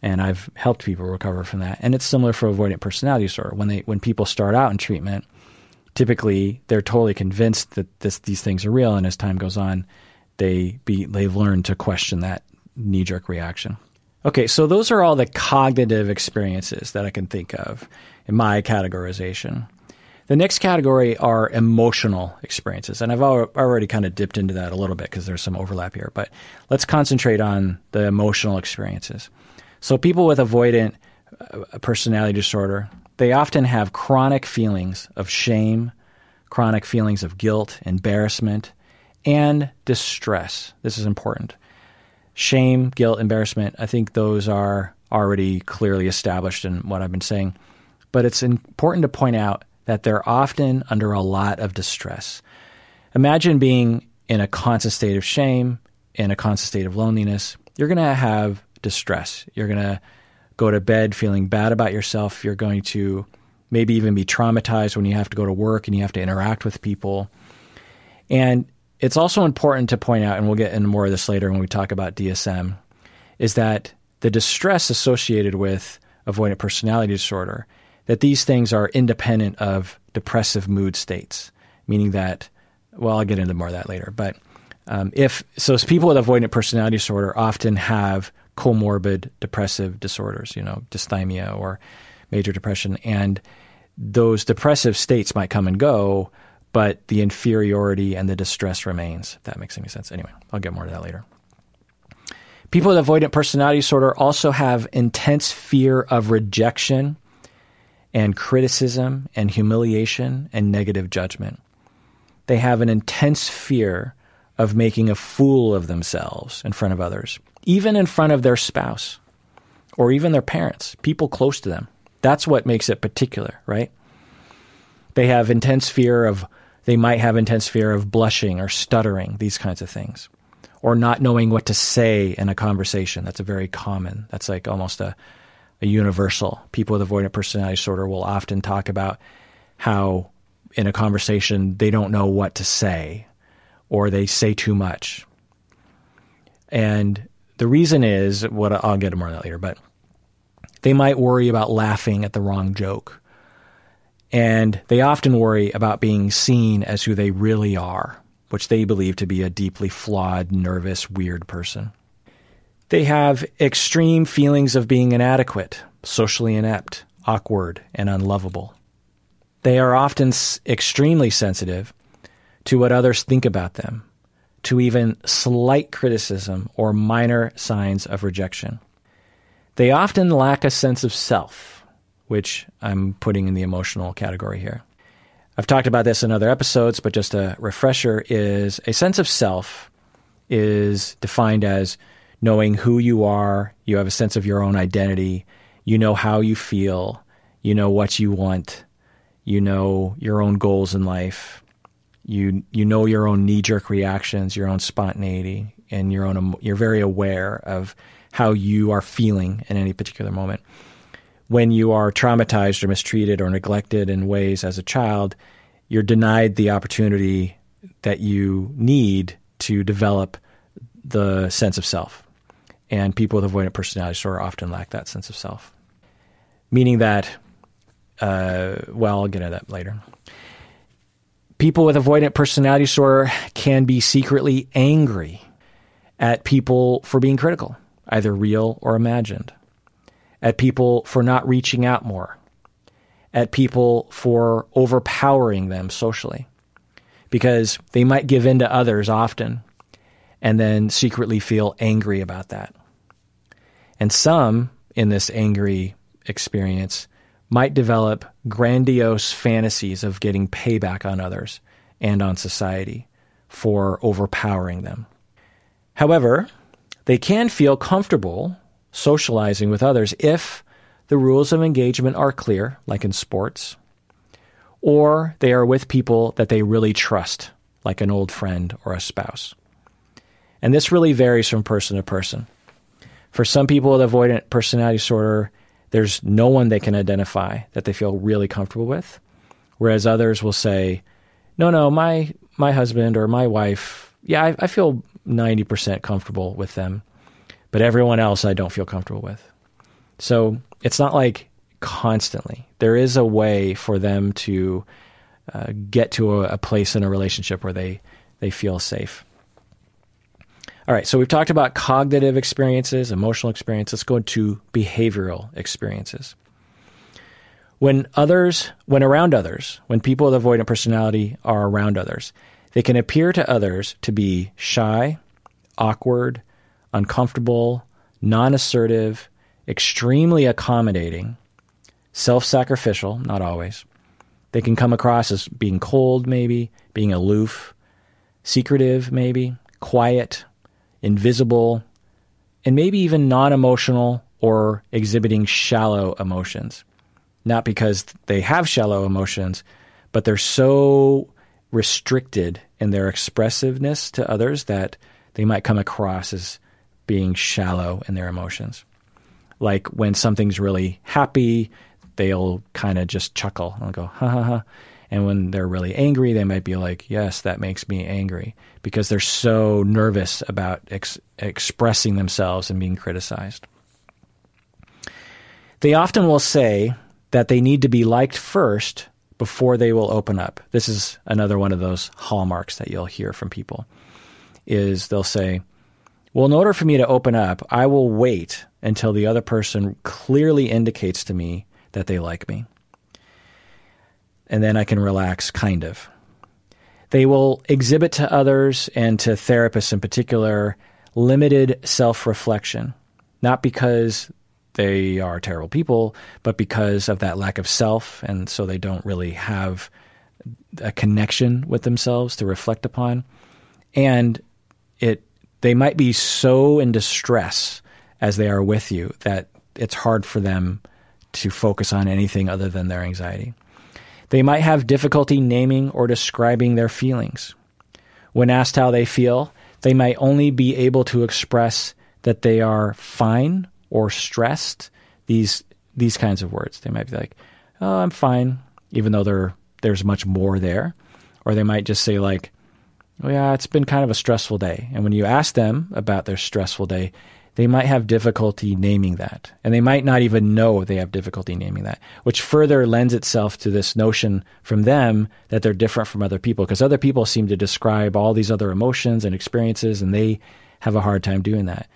And I've helped people recover from that. And it's similar for avoidant personality disorder. When they when people start out in treatment, typically they're totally convinced that this, these things are real, and as time goes on, they be they learn to question that knee jerk reaction. Okay, so those are all the cognitive experiences that I can think of in my categorization. The next category are emotional experiences, and I've already kind of dipped into that a little bit because there's some overlap here, but let's concentrate on the emotional experiences. So, people with avoidant uh, personality disorder, they often have chronic feelings of shame, chronic feelings of guilt, embarrassment, and distress. This is important shame, guilt, embarrassment, I think those are already clearly established in what I've been saying. But it's important to point out that they're often under a lot of distress. Imagine being in a constant state of shame, in a constant state of loneliness. You're going to have distress. You're going to go to bed feeling bad about yourself. You're going to maybe even be traumatized when you have to go to work and you have to interact with people. And it's also important to point out, and we'll get into more of this later when we talk about DSM, is that the distress associated with avoidant personality disorder, that these things are independent of depressive mood states, meaning that, well, I'll get into more of that later. But um, if so, people with avoidant personality disorder often have comorbid depressive disorders, you know, dysthymia or major depression, and those depressive states might come and go but the inferiority and the distress remains, if that makes any sense. Anyway, I'll get more to that later. People with avoidant personality disorder also have intense fear of rejection and criticism and humiliation and negative judgment. They have an intense fear of making a fool of themselves in front of others, even in front of their spouse or even their parents, people close to them. That's what makes it particular, right? They have intense fear of they might have intense fear of blushing or stuttering, these kinds of things, or not knowing what to say in a conversation. That's a very common, that's like almost a, a universal. People with avoidant personality disorder will often talk about how in a conversation they don't know what to say or they say too much. And the reason is what I'll get more on that later, but they might worry about laughing at the wrong joke and they often worry about being seen as who they really are. which they believe to be a deeply flawed, nervous, weird person. They have extreme feelings of being inadequate, socially inept, awkward, and unlovable. They are often extremely sensitive to what others think about them, to even slight criticism or minor signs of rejection. They often lack a sense of self, which I'm putting in the emotional category here. I've talked about this in other episodes, but just a refresher is a sense of self is defined as knowing who you are, you have a sense of your own identity, you know how you feel, you know what you want, you know your own goals in life, you you know your own knee jerk reactions, your own spontaneity, and your own you're very aware of how you are feeling in any particular moment. When you are traumatized or mistreated or neglected in ways as a child, you're denied the opportunity that you need to develop the sense of self. And people with avoidant personality disorder often lack that sense of self. Meaning that, uh, well, I'll get into that later. People with avoidant personality disorder can be secretly angry at people for being critical, either real or imagined, at people for not reaching out more, at people for overpowering them socially, because they might give in to others often and then secretly feel angry about that. And some in this angry experience might develop grandiose fantasies of getting payback on others and on society for overpowering them. However, they can feel comfortable socializing with others if the rules of engagement are clear, like in sports, or they are with people that they really trust, like an old friend or a spouse. And this really varies from person to person. For some people with avoidant personality disorder, there's no one they can identify that they feel really comfortable with. Whereas others will say, no, no, my, my husband or my wife, yeah, I, I feel 90% comfortable with them, but everyone else I don't feel comfortable with. So it's not like constantly. There is a way for them to uh, get to a, a place in a relationship where they, they feel safe. All right, so we've talked about cognitive experiences, emotional experiences. Let's go into behavioral experiences. When others, when around others, when people with avoidant personality are around others, they can appear to others to be shy, awkward, uncomfortable, non assertive, extremely accommodating, self sacrificial, not always. They can come across as being cold, maybe, being aloof, secretive, maybe, quiet, invisible, and maybe even non emotional or exhibiting shallow emotions. Not because they have shallow emotions, but they're so restricted in their expressiveness to others that they might come across as being shallow in their emotions. Like when something's really happy, they'll kind of just chuckle and go, ha ha ha. And when they're really angry, they might be like, yes, that makes me angry because they're so nervous about ex- expressing themselves and being criticized. They often will say that they need to be liked first before they will open up. This is another one of those hallmarks that you'll hear from people is they'll say, well, in order for me to open up, I will wait until the other person clearly indicates to me that they like me and then I can relax, kind of. They will exhibit to others and to therapists in particular limited self reflection, not because they are terrible people, but because of that lack of self. And so they don't really have a connection with themselves to reflect upon. And it, they might be so in distress as they are with you that it's hard for them to focus on anything other than their anxiety. They might have difficulty naming or describing their feelings. When asked how they feel, they might only be able to express that they are fine or stressed. These these kinds of words. They might be like, "Oh, I'm fine," even though there there's much more there. Or they might just say like, "Oh yeah, it's been kind of a stressful day." And when you ask them about their stressful day, they might have difficulty naming that. And they might not even know they have difficulty naming that, which further lends itself to this notion from them that they're different from other people, because other people seem to describe all these other emotions and experiences, and they have a hard time doing that.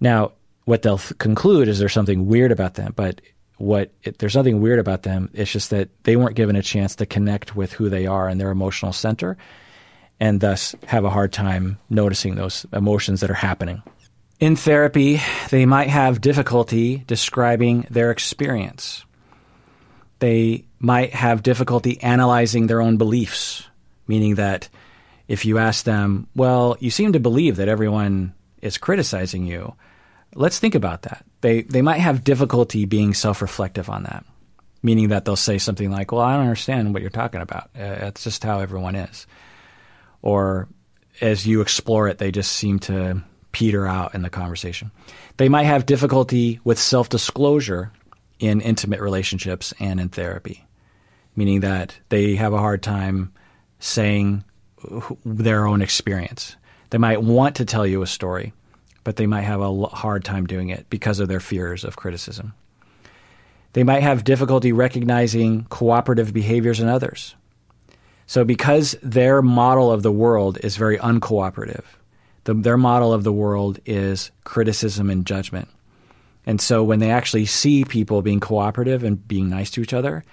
Now, what they'll conclude is there's something weird about them, but what it, there's nothing weird about them. It's just that they weren't given a chance to connect with who they are and their emotional center, and thus have a hard time noticing those emotions that are happening. In therapy, they might have difficulty describing their experience. They might have difficulty analyzing their own beliefs, meaning that if you ask them, well, you seem to believe that everyone is criticizing you, let's think about that. They, they might have difficulty being self reflective on that, meaning that they'll say something like, well, I don't understand what you're talking about. Uh, it's just how everyone is. Or as you explore it, they just seem to peter out in the conversation. They might have difficulty with self disclosure in intimate relationships and in therapy, meaning that they have a hard time saying their own experience. They might want to tell you a story, but they might have a hard time doing it because of their fears of criticism. They might have difficulty recognizing cooperative behaviors in others. So, because their model of the world is very uncooperative, the, their model of the world is criticism and judgment. And so when they actually see people being cooperative and being nice to each other,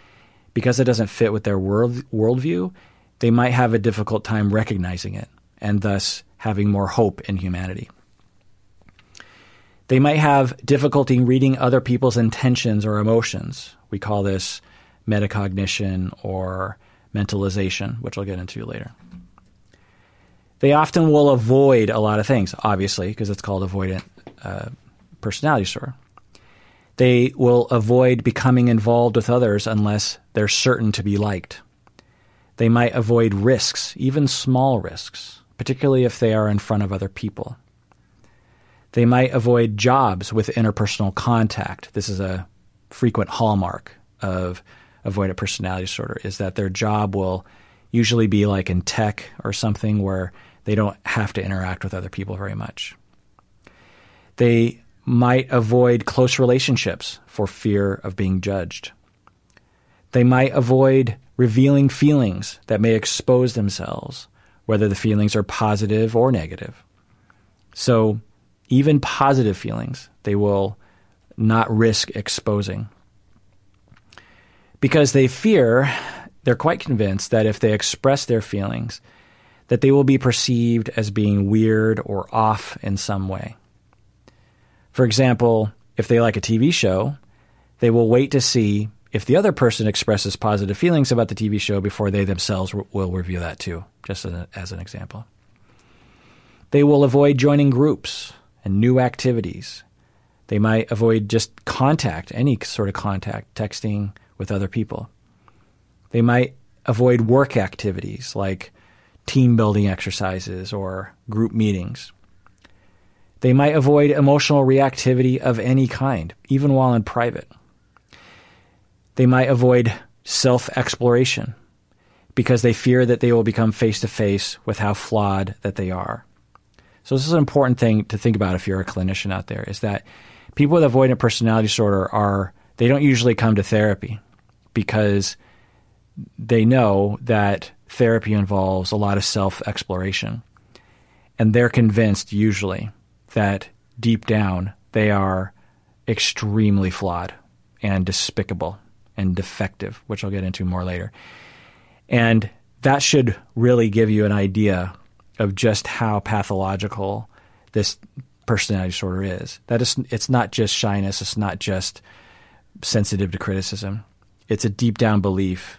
because it doesn't fit with their world worldview, they might have a difficult time recognizing it and thus having more hope in humanity. They might have difficulty reading other people's intentions or emotions. We call this metacognition or mentalization, which I'll get into later. They often will avoid a lot of things, obviously, because it's called avoidant uh, personality disorder. They will avoid becoming involved with others unless they're certain to be liked. They might avoid risks, even small risks, particularly if they are in front of other people. They might avoid jobs with interpersonal contact. This is a frequent hallmark of avoidant personality disorder is that their job will usually be like in tech or something where they don't have to interact with other people very much. They might avoid close relationships for fear of being judged. They might avoid revealing feelings that may expose themselves, whether the feelings are positive or negative. So, even positive feelings, they will not risk exposing. Because they fear, they're quite convinced that if they express their feelings, that they will be perceived as being weird or off in some way. For example, if they like a TV show, they will wait to see if the other person expresses positive feelings about the TV show before they themselves will review that too, just as an example. They will avoid joining groups and new activities. They might avoid just contact, any sort of contact, texting with other people. They might avoid work activities like team building exercises or group meetings. They might avoid emotional reactivity of any kind, even while in private. They might avoid self exploration because they fear that they will become face to face with how flawed that they are. So this is an important thing to think about if you're a clinician out there is that people with avoidant personality disorder are they don't usually come to therapy because they know that therapy involves a lot of self exploration. And they're convinced, usually, that deep down they are extremely flawed and despicable and defective, which I'll get into more later. And that should really give you an idea of just how pathological this personality disorder is. That is, it's not just shyness, it's not just sensitive to criticism. It's a deep down belief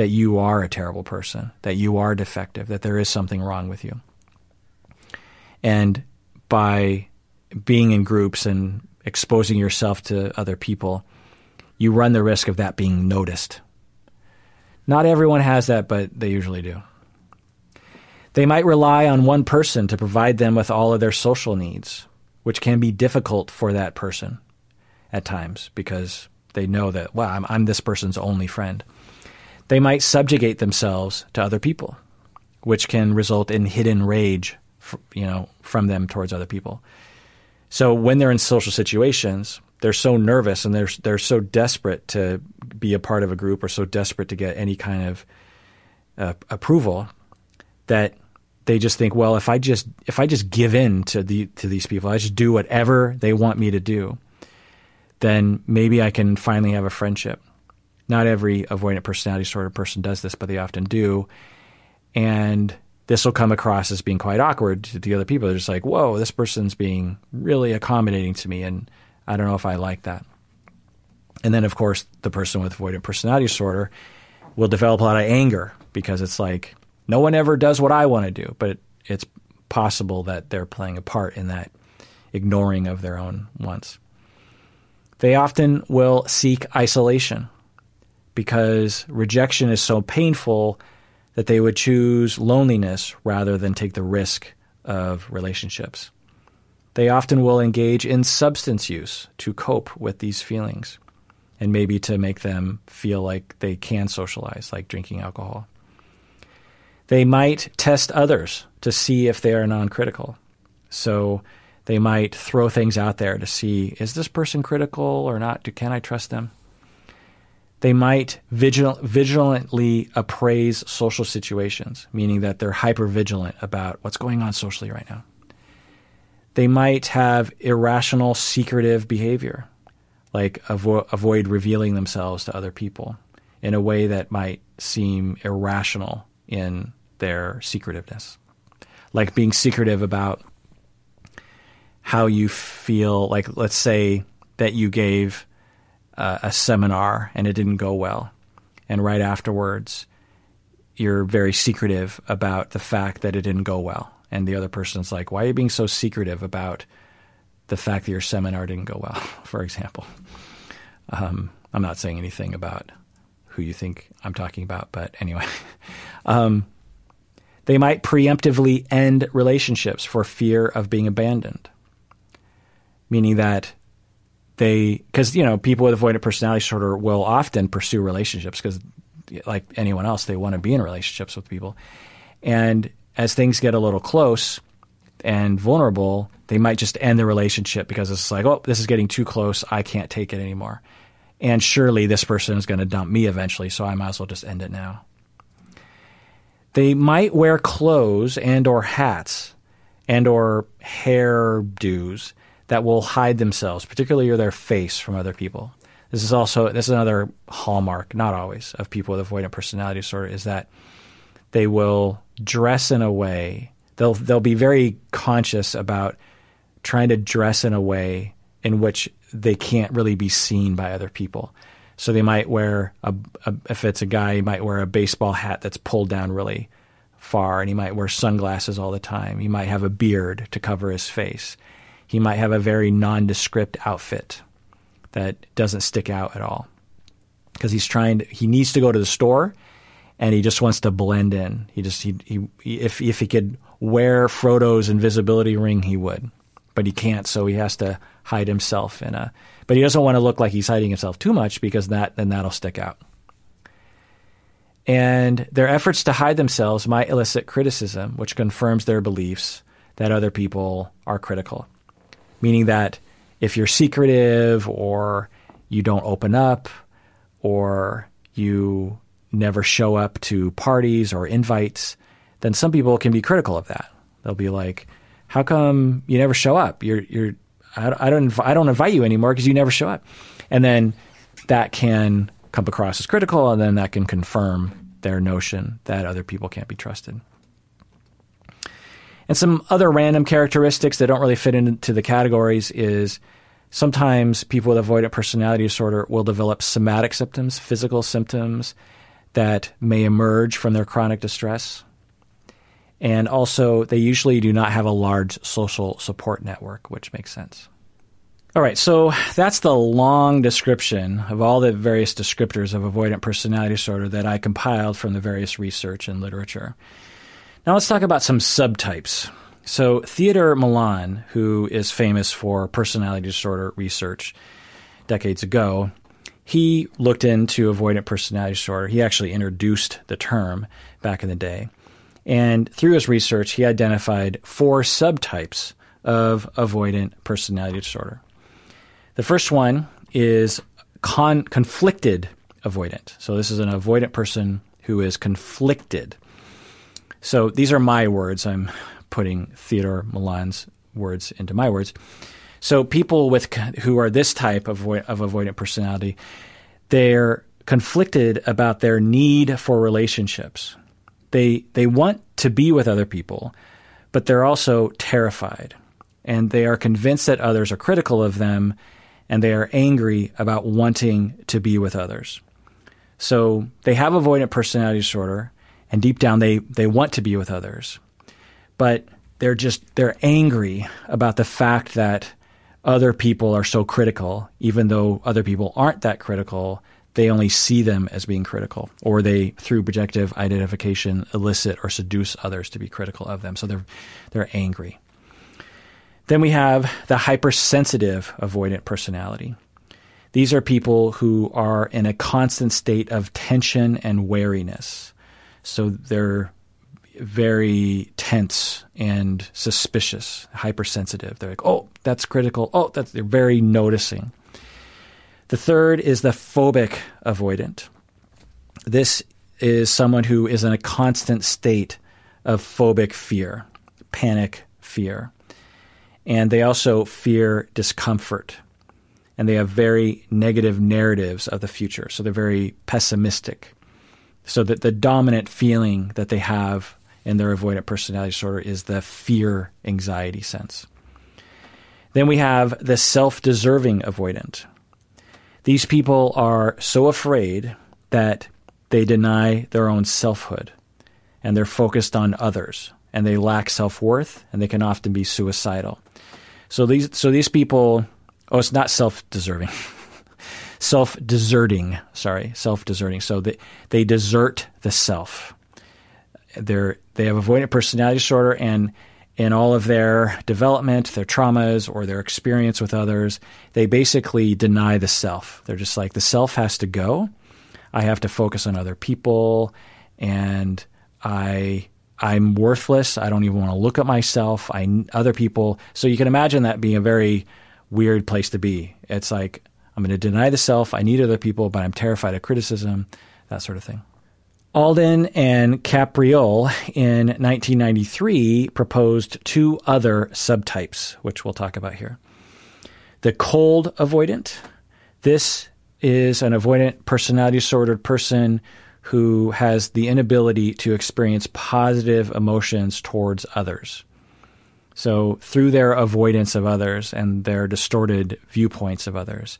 that you are a terrible person, that you are defective, that there is something wrong with you. And by being in groups and exposing yourself to other people, you run the risk of that being noticed. Not everyone has that, but they usually do. They might rely on one person to provide them with all of their social needs, which can be difficult for that person at times because they know that, well, I'm, I'm this person's only friend they might subjugate themselves to other people, which can result in hidden rage, you know, from them towards other people. So when they're in social situations, they're so nervous and they're they're so desperate to be a part of a group or so desperate to get any kind of uh, approval that they just think, well, if I just if I just give in to the to these people, I just do whatever they want me to do, then maybe I can finally have a friendship. Not every avoidant personality of person does this, but they often do, and this will come across as being quite awkward to the other people. They're just like, whoa, this person's being really accommodating to me, and I don't know if I like that. And then, of course, the person with avoidant personality disorder will develop a lot of anger because it's like, no one ever does what I want to do. But it's possible that they're playing a part in that ignoring of their own wants. They often will seek isolation because rejection is so painful that they would choose loneliness rather than take the risk of relationships. They often will engage in substance use to cope with these feelings and maybe to make them feel like they can socialize, like drinking alcohol. They might test others to see if they are non critical. So they might throw things out there to see is this person critical or not? Can I trust them? They might vigil- vigilantly appraise social situations, meaning that they're hyper vigilant about what's going on socially right now they might have irrational, secretive behavior, like avo- avoid revealing themselves to other people in a way that might seem irrational in their secretiveness, like being secretive about how you feel. Like, let's say that you gave a seminar and it didn't go well, and right afterwards, you're very secretive about the fact that it didn't go well. And the other person's like, "Why are you being so secretive about the fact that your seminar didn't go well?" For example, um, I'm not saying anything about who you think I'm talking about, but anyway, um, they might preemptively end relationships for fear of being abandoned, meaning that they because you know people with avoidant personality disorder will often pursue relationships because like anyone else they want to be in relationships with people and as things get a little close and vulnerable, they might just end the relationship because it's like, oh, this is getting too close. I can't take it anymore. And surely this person is going to dump me eventually, so I might as well just end it now. They might wear clothes and or hats and or hairdos that will hide themselves, particularly their face from other people. This is also this is another hallmark, not always, of people with avoidant personality disorder, is that they will dress in a way they'll they'll be very conscious about trying to dress in a way in which they can't really be seen by other people. So they might wear a, a, if it's a guy, he might wear a baseball hat that's pulled down really far, and he might wear sunglasses all the time. He might have a beard to cover his face. He might have a very nondescript outfit that doesn't stick out at all because he's trying to, he needs to go to the store and he just wants to blend in. He just he, he if if he could wear Frodo's invisibility ring, he would, but he can't, so he has to hide himself in a. But he doesn't want to look like he's hiding himself too much because that then that'll stick out. And their efforts to hide themselves might elicit criticism, which confirms their beliefs that other people are critical. Meaning that if you're secretive or you don't open up or you never show up to parties or invites, then some people can be critical of that. They'll be like, "How come you never show up? You're you're I, don't I don't invite you anymore because you never show up." And then that can come across as critical, and then that can confirm their notion that other people can't be trusted. And some other random characteristics that don't really fit into the categories is sometimes people with avoidant personality disorder will develop somatic symptoms, physical symptoms, that may emerge from their chronic distress. And also, they usually do not have a large social support network, which makes sense. All right, so that's the long description of all the various descriptors of avoidant personality disorder that I compiled from the various research and literature. Now let's talk about some subtypes. So, Theodore Millon, who is famous for personality disorder research decades ago, he looked into avoidant personality disorder. He actually introduced the term back in the day. And through his research, he identified four subtypes of avoidant personality disorder. The first one is con- conflicted avoidant. So this is an avoidant person who is conflicted. So these are my words. I'm putting Theodore Millon's words into my words. So people with who are this type of, of avoidant personality, they're conflicted about their need for relationships. They they want to be with other people, but they're also terrified, and they are convinced that others are critical of them, and they are angry about wanting to be with others. So they have avoidant personality disorder, and deep down they they want to be with others, but they're just they're angry about the fact that other people are so critical, even though other people aren't that critical. They only see them as being critical, or they, through projective identification, elicit or seduce others to be critical of them. So they're they're angry. Then we have the hypersensitive avoidant personality. These are people who are in a constant state of tension and wariness. So they're very tense and suspicious, hypersensitive. They're like, oh, that's critical. Oh, that's they're very noticing. The third is the phobic avoidant. This is someone who is in a constant state of phobic fear, panic fear. And they also fear discomfort. And they have very negative narratives of the future. So they're very pessimistic. So that the dominant feeling that they have in their avoidant personality disorder is the fear anxiety sense. Then we have the self deserving avoidant. These people are so afraid that they deny their own selfhood and they're focused on others and they lack self worth and they can often be suicidal. So these so these people oh it's not self deserving. self deserting, sorry, self deserting. So they, they desert the self they're they have avoidant personality disorder and in all of their development, their traumas or their experience with others, they basically deny the self. They're just like the self has to go. I have to focus on other people and I I'm worthless. I don't even want to look at myself. I other people. So you can imagine that being a very weird place to be. It's like I'm going to deny the self. I need other people, but I'm terrified of criticism, that sort of thing. Alden and Capreol in 1993 proposed two other subtypes, which we'll talk about here. The cold avoidant. This is an avoidant personality disordered person who has the inability to experience positive emotions towards others. So, through their avoidance of others and their distorted viewpoints of others,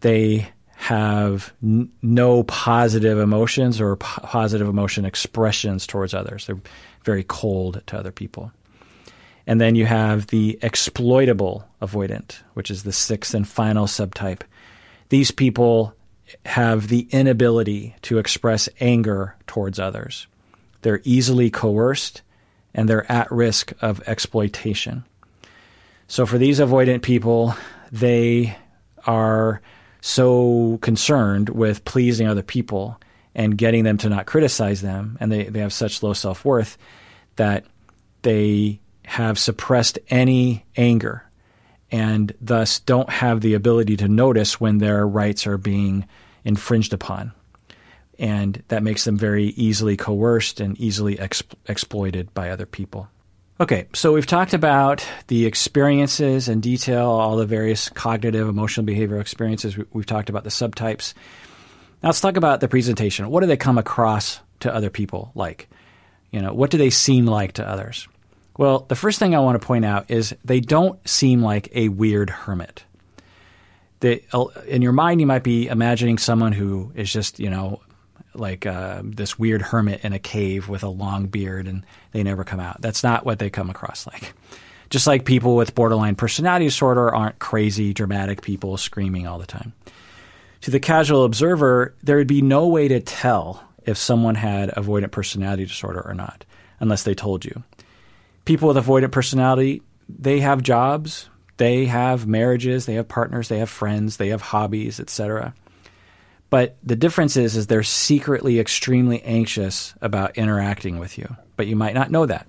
they have n- no positive emotions or p- positive emotion expressions towards others. They're very cold to other people. And then you have the exploitable avoidant, which is the sixth and final subtype. These people have the inability to express anger towards others. They're easily coerced and they're at risk of exploitation. So for these avoidant people, they are so concerned with pleasing other people and getting them to not criticize them, and they, they have such low self worth that they have suppressed any anger and thus don't have the ability to notice when their rights are being infringed upon. And that makes them very easily coerced and easily exp- exploited by other people. Okay, so we've talked about the experiences in detail, all the various cognitive, emotional, behavioral experiences. We've talked about the subtypes. Now let's talk about the presentation. What do they come across to other people like? You know, what do they seem like to others? Well, the first thing I want to point out is they don't seem like a weird hermit. They, uh, in your mind, you might be imagining someone who is just, you know, like uh, this weird hermit in a cave with a long beard and they never come out. That's not what they come across like. Just like people with borderline personality disorder aren't crazy, dramatic people screaming all the time. To the casual observer, there would be no way to tell if someone had avoidant personality disorder or not, unless they told you. People with avoidant personality, they have jobs, they have marriages, they have partners, they have friends, they have hobbies, etc. But the difference is, is they're secretly extremely anxious about interacting with you, but you might not know that.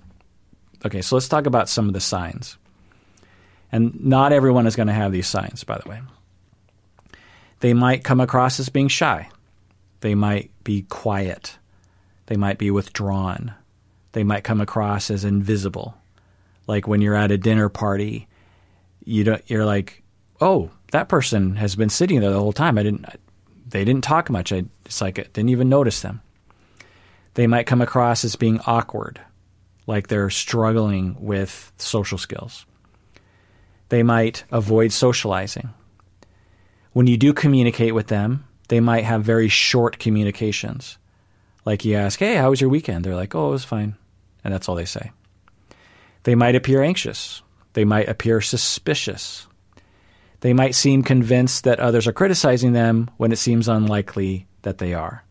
Okay, so let's talk about some of the signs. And not everyone is going to have these signs, by the way. They might come across as being shy. They might be quiet. They might be withdrawn. They might come across as invisible. Like when you're at a dinner party, you don't, you're like, oh, that person has been sitting there the whole time. I didn't, they didn't talk much. I, it's like I didn't even notice them. They might come across as being awkward, like they're struggling with social skills. They might avoid socializing. When you do communicate with them, they might have very short communications. Like you ask, hey, how was your weekend? They're like, oh, it was fine. And that's all they say. They might appear anxious. They might appear suspicious. They might seem convinced that others are criticizing them when it seems unlikely that they are.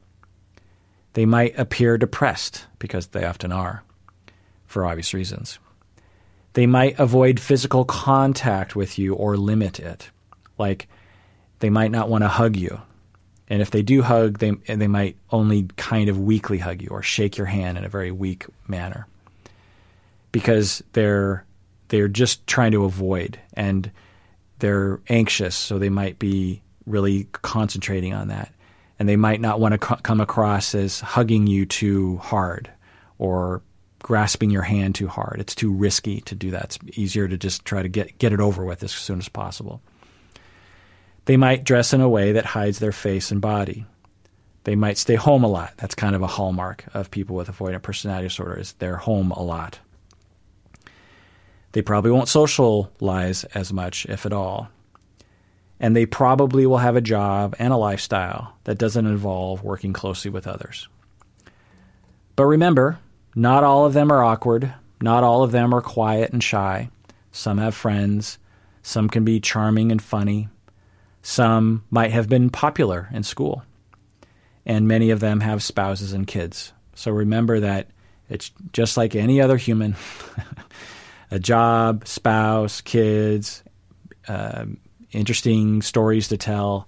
They might appear depressed, because they often are, for obvious reasons. They might avoid physical contact with you or limit it. Like, they might not want to hug you. And if they do hug, they, they might only kind of weakly hug you or shake your hand in a very weak manner because they're, they're just trying to avoid and they're anxious, so they might be really concentrating on that and they might not want to co- come across as hugging you too hard or grasping your hand too hard. It's too risky to do that. It's easier to just try to get get it over with as soon as possible. They might dress in a way that hides their face and body. They might stay home a lot. That's kind of a hallmark of people with avoidant personality disorder is they're home a lot. They probably won't socialize as much, if at all and they probably will have a job and a lifestyle that doesn't involve working closely with others. But remember, not all of them are awkward, not all of them are quiet and shy. Some have friends, some can be charming and funny, some might have been popular in school, and many of them have spouses and kids. So remember that it's just like any other human a job, spouse, kids, uh, interesting stories to tell.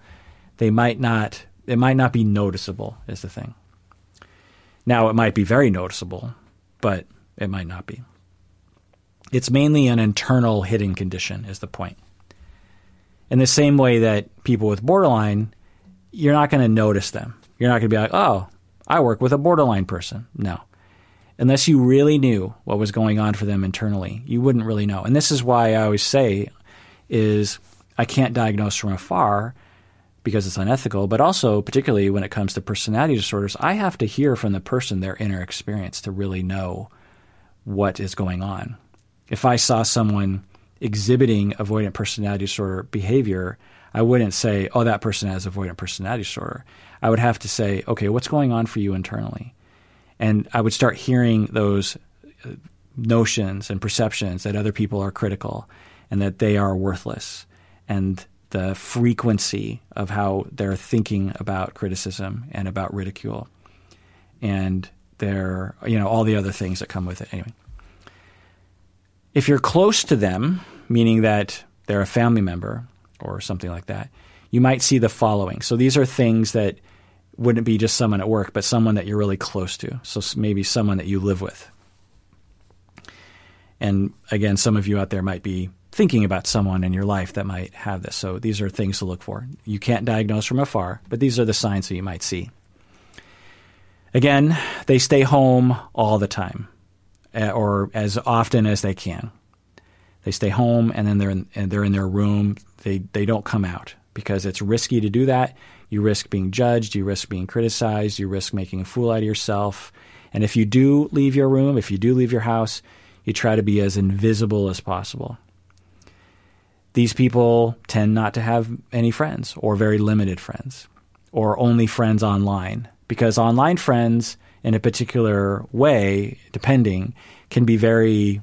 They might not it might not be noticeable is the thing. Now it might be very noticeable, but it might not be. It's mainly an internal hidden condition is the point. In the same way that people with borderline, you're not going to notice them. You're not going to be like, "Oh, I work with a borderline person." No. Unless you really knew what was going on for them internally, you wouldn't really know. And this is why I always say is I can't diagnose from afar because it's unethical, but also, particularly when it comes to personality disorders, I have to hear from the person their inner experience to really know what is going on. If I saw someone exhibiting avoidant personality disorder behavior, I wouldn't say, oh, that person has avoidant personality disorder. I would have to say, okay, what's going on for you internally? And I would start hearing those uh, notions and perceptions that other people are critical and that they are worthless. And the frequency of how they're thinking about criticism and about ridicule. And their you know all the other things that come with it. Anyway. If you're close to them meaning that they're a family member or something like that you might see the following. So these are things that wouldn't be just someone at work but someone that you're really close to so maybe someone that you live with and again some of you out there might be thinking about someone in your life that might have this. So these are things to look for. You can't diagnose from afar, but these are the signs that you might see. Again, they stay home all the time, or as often as they can. They stay home and then they're in, and they're in their room. They they don't come out because it's risky to do that. You risk being judged, you risk being criticized, you risk making a fool out of yourself. And if you do leave your room, if you do leave your house, you try to be as invisible as possible. These people tend not to have any friends or very limited friends or only friends online because online friends in a particular way, depending, can be very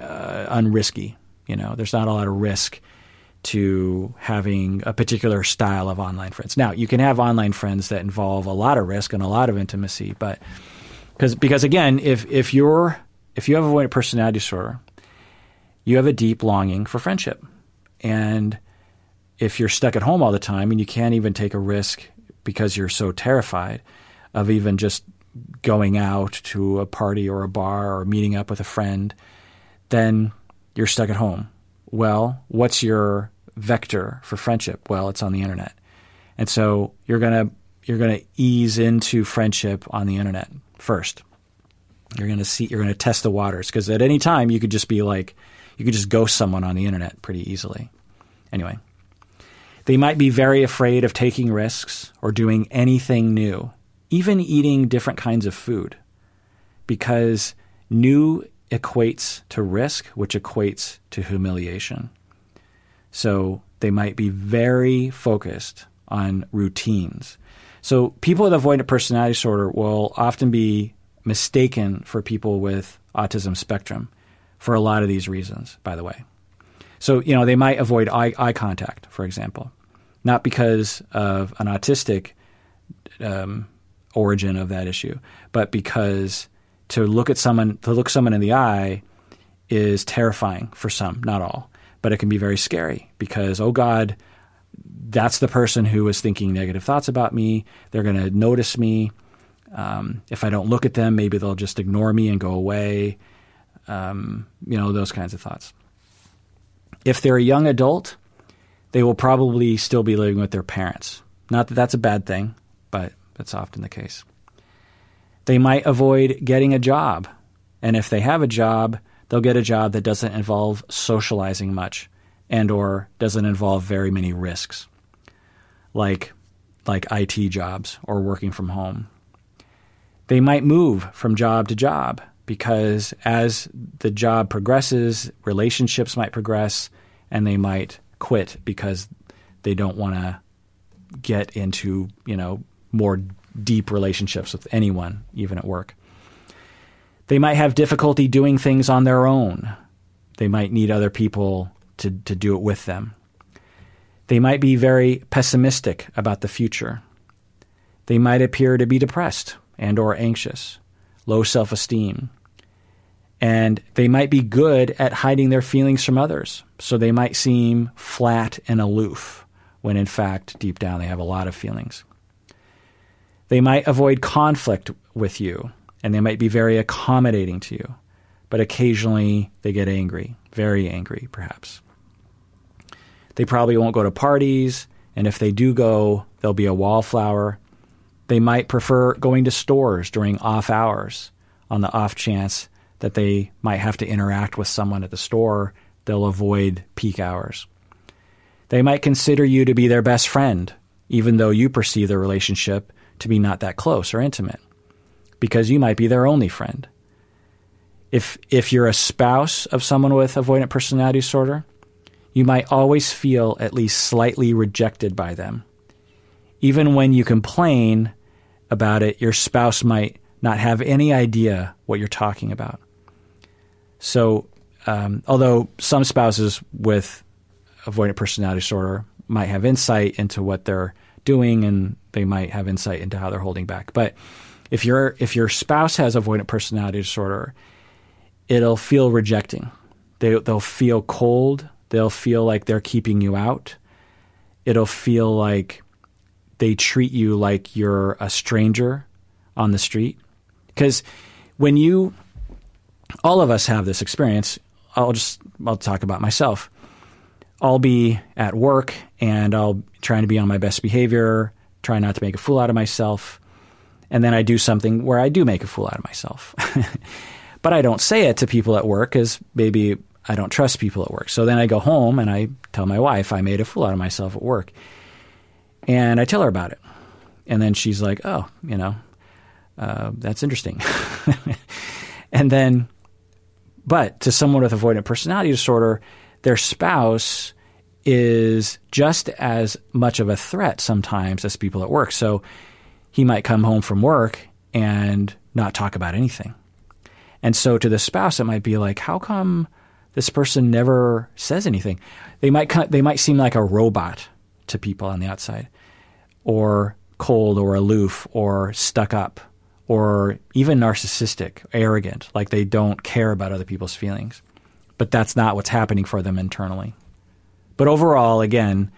uh, unrisky. You know, there's not a lot of risk to having a particular style of online friends. Now, you can have online friends that involve a lot of risk and a lot of intimacy, but because because again, if if you're if you have a personality disorder, you have a deep longing for friendship. And if you're stuck at home all the time and you can't even take a risk because you're so terrified of even just going out to a party or a bar or meeting up with a friend, then you're stuck at home Well, what's your vector for friendship? Well, it's on the internet. And so you're going to you're going to ease into friendship on the internet first. You're going to see you're going to test the waters because at any time you could just be like you could just ghost someone on the internet pretty easily. Anyway, they might be very afraid of taking risks or doing anything new, even eating different kinds of food, because new equates to risk, which equates to humiliation. So they might be very focused on routines. So people with avoidant personality disorder will often be mistaken for people with autism spectrum for a lot of these reasons, by the way. So, you know, they might avoid eye, eye contact, for example, not because of an autistic um, origin of that issue, but because to look at someone, to look someone in the eye is terrifying for some, not all, but it can be very scary because, oh God, that's the person who is thinking negative thoughts about me. They're going to notice me. Um, if I don't look at them, maybe they'll just ignore me and go away. Um, you know, those kinds of thoughts. If they're a young adult, they will probably still be living with their parents. Not that that's a bad thing, but that's often the case. They might avoid getting a job. And if they have a job, they'll get a job that doesn't involve socializing much and or doesn't involve very many risks. Like like IT jobs or working from home. They might move from job to job because as the job progresses, relationships might progress and they might quit because they don't want to get into, you know, more deep relationships with anyone, even at work. They might have difficulty doing things on their own. They might need other people to, to do it with them. They might be very pessimistic about the future. They might appear to be depressed and or anxious, low self-esteem, and they might be good at hiding their feelings from others. So they might seem flat and aloof when in fact, deep down, they have a lot of feelings. They might avoid conflict with you and they might be very accommodating to you, but occasionally they get angry, very angry, perhaps. They probably won't go to parties, and if they do go, they'll be a wallflower. They might prefer going to stores during off hours on the off chance that they might have to interact with someone at the store, they'll avoid peak hours. They might consider you to be their best friend, even though you perceive the relationship to be not that close or intimate, because you might be their only friend. If, if you're a spouse of someone with avoidant personality disorder, you might always feel at least slightly rejected by them. Even when you complain about it, your spouse might not have any idea what you're talking about. So, um, although some spouses with avoidant personality disorder might have insight into what they're doing and they might have insight into how they're holding back. But if your if your spouse has avoidant personality disorder, it'll feel rejecting. They they'll feel cold. They'll feel like they're keeping you out. It'll feel like they treat you like you're a stranger on the street. Because when you all of us have this experience. I'll just I'll talk about myself. I'll be at work and I'll trying to be on my best behavior, try not to make a fool out of myself, and then I do something where I do make a fool out of myself. but I don't say it to people at work because maybe I don't trust people at work. So then I go home and I tell my wife I made a fool out of myself at work, and I tell her about it, and then she's like, "Oh, you know, uh, that's interesting," and then but to someone with avoidant personality disorder, their spouse is just as much of a threat sometimes as people at work. So he might come home from work and not talk about anything. And so to the spouse, it might be like, how come this person never says anything? They might they might seem like a robot to people on the outside, or cold, or aloof, or stuck up or even narcissistic, arrogant, like they don't care about other people's feelings. But that's not what's happening for them internally. But overall, again,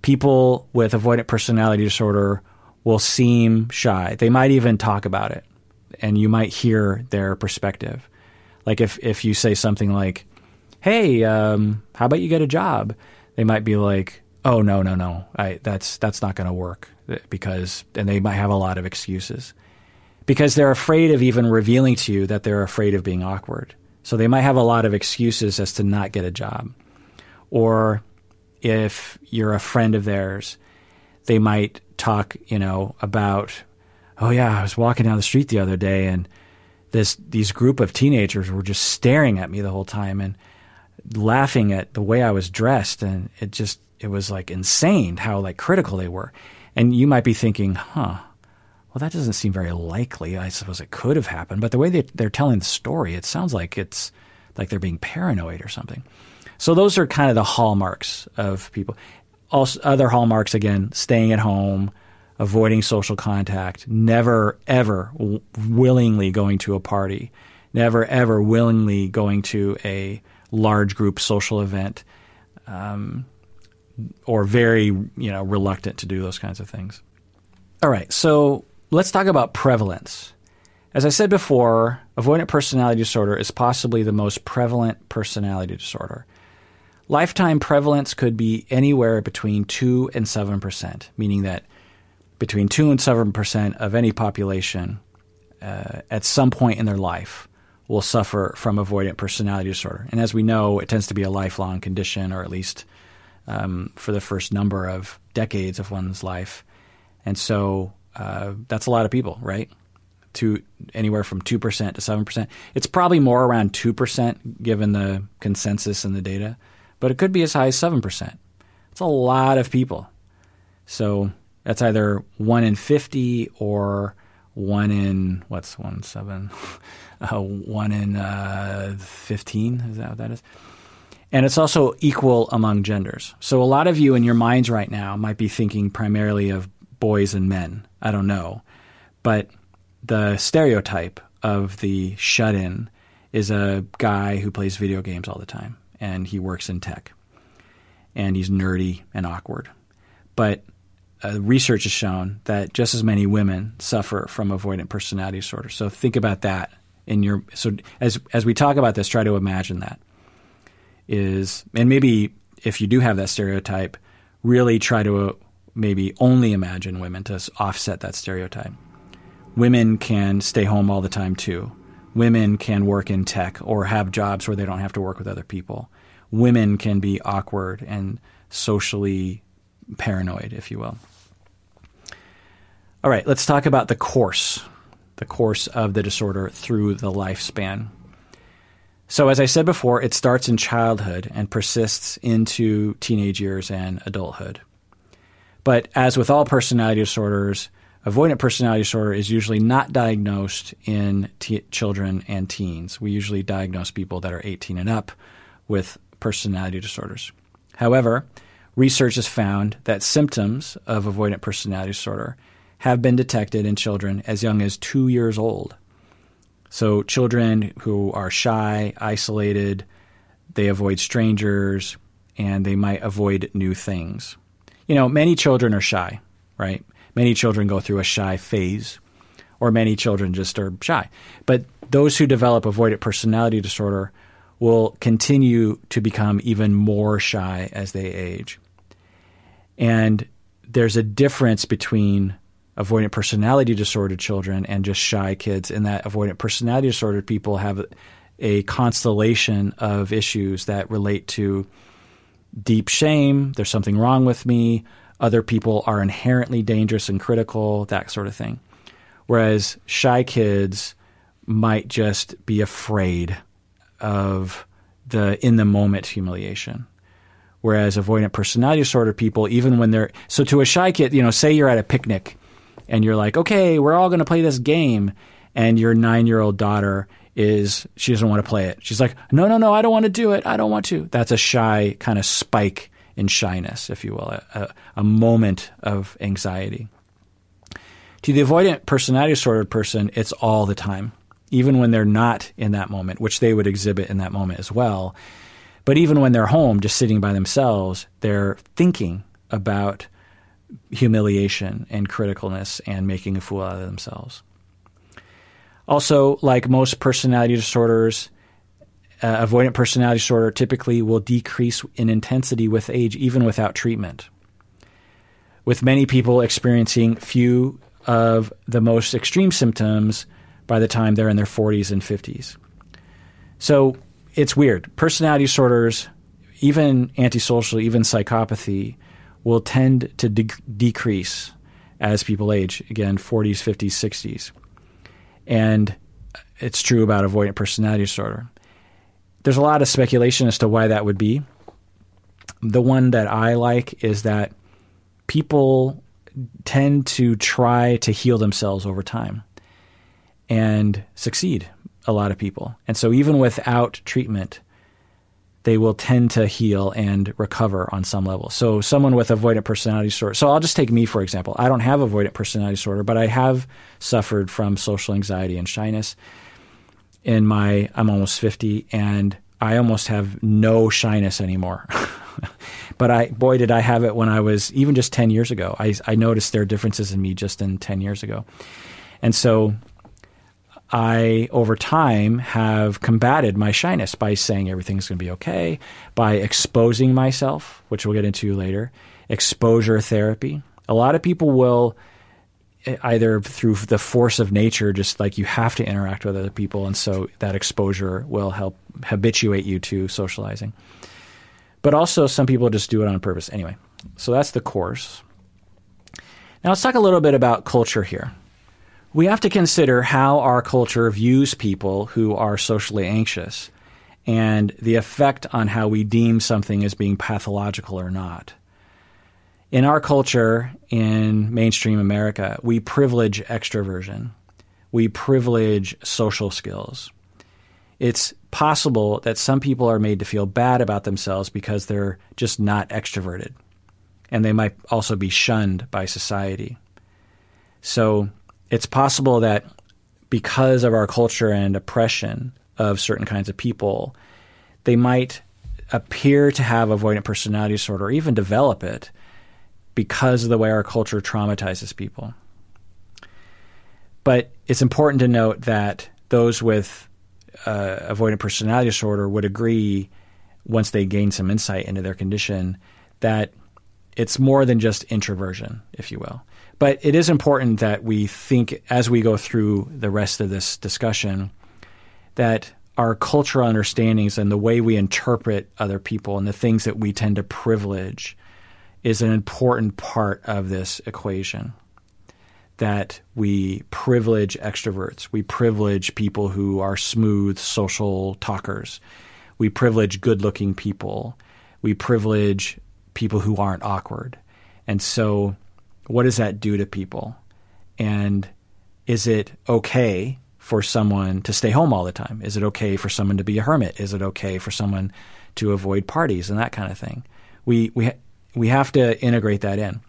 people with avoidant personality disorder will seem shy. They might even talk about it, and you might hear their perspective. Like if, if you say something like, "Hey, um, how about you get a job?" They might be like, "Oh no, no, no, I, that's that's not going to work," because and they might have a lot of excuses because they're afraid of even revealing to you that they're afraid of being awkward. So they might have a lot of excuses as to not get a job. Or if you're a friend of theirs, they might talk, you know, about, oh yeah, I was walking down the street the other day and this these group of teenagers were just staring at me the whole time and laughing at the way I was dressed and it just it was like insane how like critical they were. And you might be thinking, huh, well, that doesn't seem very likely. I suppose it could have happened, but the way they, they're telling the story, it sounds like it's like they're being paranoid or something. So those are kind of the hallmarks of people. Also, other hallmarks again: staying at home, avoiding social contact, never ever w- willingly going to a party, never ever willingly going to a large group social event, um, or very you know reluctant to do those kinds of things. All right, so let's talk about prevalence. As I said before, avoidant personality disorder is possibly the most prevalent personality disorder. Lifetime prevalence could be anywhere between 2 and 7%, meaning that between 2 and 7% of any population uh, at some point in their life will suffer from avoidant personality disorder. And as we know, it tends to be a lifelong condition, or at least um, for the first number of decades of one's life. And so uh, that's a lot of people, right? To anywhere from two percent to seven percent. It's probably more around two percent given the consensus and the data, but it could be as high as seven percent. It's a lot of people. So that's either one in fifty or one in what's one seven, uh, one in uh, fifteen. Is that what that is? And it's also equal among genders. So a lot of you in your minds right now might be thinking primarily of boys and men. I don't know. But the stereotype of the shut in is a guy who plays video games all the time and he works in tech. And he's nerdy and awkward. But uh, research has shown that just as many women suffer from avoidant personality disorder. So think about that in your so as as we talk about this, try to imagine that is and maybe if you do have that stereotype, really try to maybe only imagine women to offset that stereotype. Women can stay home all the time too. Women can work in tech or have jobs where they don't have to work with other people. Women can be awkward and socially paranoid, if you will. All right, let's talk about the course, the course of the disorder through the lifespan. So, as I said before, it starts in childhood and persists into teenage years and adulthood. But as with all personality disorders, avoidant personality disorder is usually not diagnosed in t- children and teens. We usually diagnose people that are 18 and up with personality disorders. However, research has found that symptoms of avoidant personality disorder have been detected in children as young as two years old. So, children who are shy, isolated, they avoid strangers, and they might avoid new things you know, many children are shy, right? Many children go through a shy phase, or many children just are shy. But those who develop avoidant personality disorder will continue to become even more shy as they age. And there's a difference between avoidant personality disordered children and just shy kids in that avoidant personality disordered people have a constellation of issues that relate to deep shame, there's something wrong with me, other people are inherently dangerous and critical, that sort of thing. Whereas shy kids might just be afraid of the in the moment humiliation. Whereas avoidant personality disorder people, even when they're so to a shy kid, you know, say you're at a picnic and you're like, okay, we're all going to play this game, and your nine year old daughter is she doesn't want to play it. She's like, no, no, no, I don't want to do it. I don't want to. That's a shy kind of spike in shyness, if you will, a, a moment of anxiety. To the avoidant personality disordered person, it's all the time, even when they're not in that moment, which they would exhibit in that moment as well. But even when they're home, just sitting by themselves, they're thinking about humiliation and criticalness and making a fool out of themselves. Also, like most personality disorders, uh, avoidant personality disorder typically will decrease in intensity with age, even without treatment. With many people experiencing few of the most extreme symptoms by the time they're in their 40s and 50s. So it's weird. Personality disorders, even antisocial, even psychopathy, will tend to de- decrease as people age. Again, 40s, 50s, 60s. And it's true about avoidant personality disorder. There's a lot of speculation as to why that would be. The one that I like is that people tend to try to heal themselves over time and succeed, a lot of people. And so, even without treatment, they will tend to heal and recover on some level. So, someone with avoidant personality disorder. So, I'll just take me for example. I don't have avoidant personality disorder, but I have suffered from social anxiety and shyness. In my, I'm almost 50, and I almost have no shyness anymore. but I, boy, did I have it when I was even just 10 years ago. I, I noticed there are differences in me just in 10 years ago. And so I, over time, have combated my shyness by saying everything's going to be okay, by exposing myself, which we'll get into later, exposure therapy. A lot of people will eh, either through the force of nature, just like you have to interact with other people, and so that exposure will help habituate you to socializing. But also, some people just do it on purpose. Anyway, so that's the course. Now, let's talk a little bit about culture here we have to consider how our culture views people who are socially anxious and the effect on how we deem something as being pathological or not. In our culture, in mainstream America, we privilege extroversion. We privilege social skills. It's possible that some people are made to feel bad about themselves because they're just not extroverted. And they might also be shunned by society. So it's possible that because of our culture and oppression of certain kinds of people, they might appear to have avoidant personality disorder or even develop it because of the way our culture traumatizes people. But it's important to note that those with uh, avoidant personality disorder would agree, once they gain some insight into their condition, that it's more than just introversion, if you will. But it is important that we think as we go through the rest of this discussion that our cultural understandings and the way we interpret other people and the things that we tend to privilege is an important part of this equation. That we privilege extroverts, we privilege people who are smooth social talkers, we privilege good looking people, we privilege people who aren't awkward. And so what does that do to people? And is it okay for someone to stay home all the time? Is it okay for someone to be a hermit? Is it okay for someone to avoid parties and that kind of thing? We we we have to integrate that in.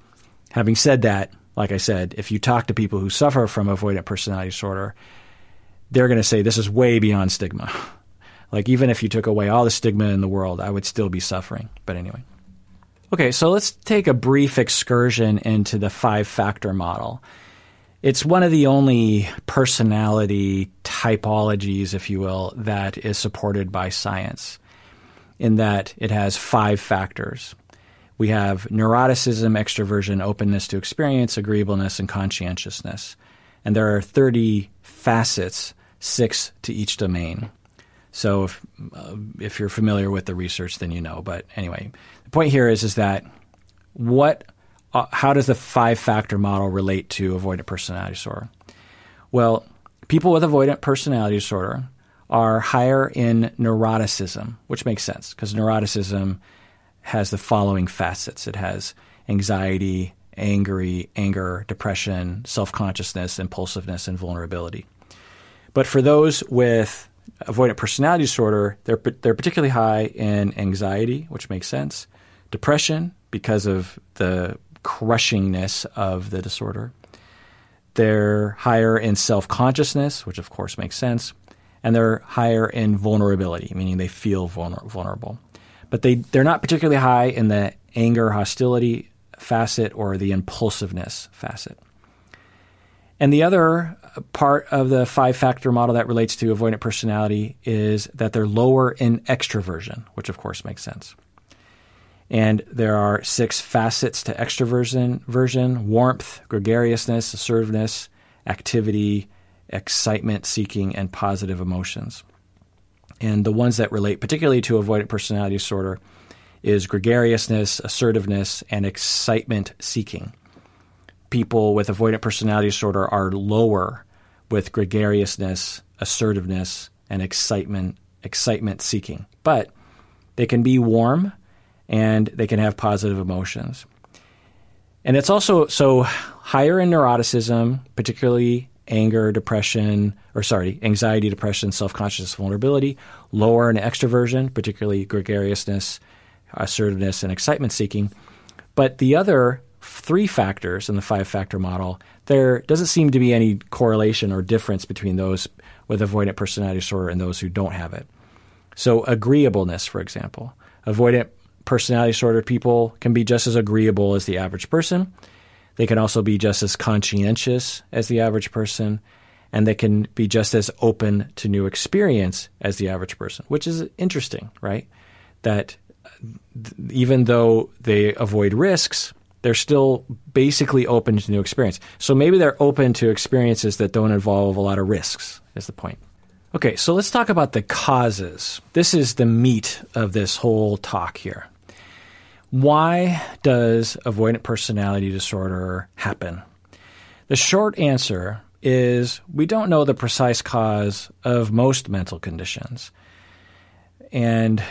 Having said that, like I said, if you talk to people who suffer from avoidant personality disorder, they're going to say this is way beyond stigma. like even if you took away all the stigma in the world, I would still be suffering. But anyway. Okay, so let's take a brief excursion into the five factor model. It's one of the only personality typologies, if you will, that is supported by science, in that it has five factors. We have neuroticism, extroversion, openness to experience, agreeableness, and conscientiousness. And there are 30 facets, six to each domain. So if, uh, if you're familiar with the research, then you know. But anyway, the point here is is that what uh, how does the five factor model relate to avoidant personality disorder? Well, people with avoidant personality disorder are higher in neuroticism, which makes sense because neuroticism has the following facets. It has anxiety, angry, anger, depression, self-consciousness, impulsiveness, and vulnerability. But for those with avoidant personality disorder, they're they're particularly high in anxiety, which makes sense, depression because of the crushingness of the disorder. They're higher in self consciousness, which of course makes sense, and they're higher in vulnerability, meaning they feel vulner- vulnerable. But they, they're not particularly high in the anger, hostility facet or the impulsiveness facet. And the other part of the five factor model that relates to avoidant personality is that they're lower in extroversion, which of course makes sense. And there are six facets to extroversion version warmth, gregariousness, assertiveness, activity, excitement seeking, and positive emotions. And the ones that relate particularly to avoidant personality disorder is gregariousness, assertiveness, and excitement seeking. People with avoidant personality disorder are lower with gregariousness, assertiveness, and excitement excitement seeking. But they can be warm and they can have positive emotions. And it's also so higher in neuroticism, particularly anger, depression, or sorry, anxiety, depression, self consciousness, vulnerability, lower in extroversion, particularly gregariousness, assertiveness, and excitement seeking. But the other three factors in the five factor model, there doesn't seem to be any correlation or difference between those with avoidant personality disorder and those who don't have it. So, agreeableness, for example, avoidant personality disorder people can be just as agreeable as the average person. They can also be just as conscientious as the average person, and they can be just as open to new experience as the average person, which is interesting, right? That even though they avoid risks, they're still basically open to new experience. So maybe they're open to experiences that don't involve a lot of risks, is the point. Okay, so let's talk about the causes. This is the meat of this whole talk here. Why does avoidant personality disorder happen? The short answer is we don't know the precise cause of most mental conditions. And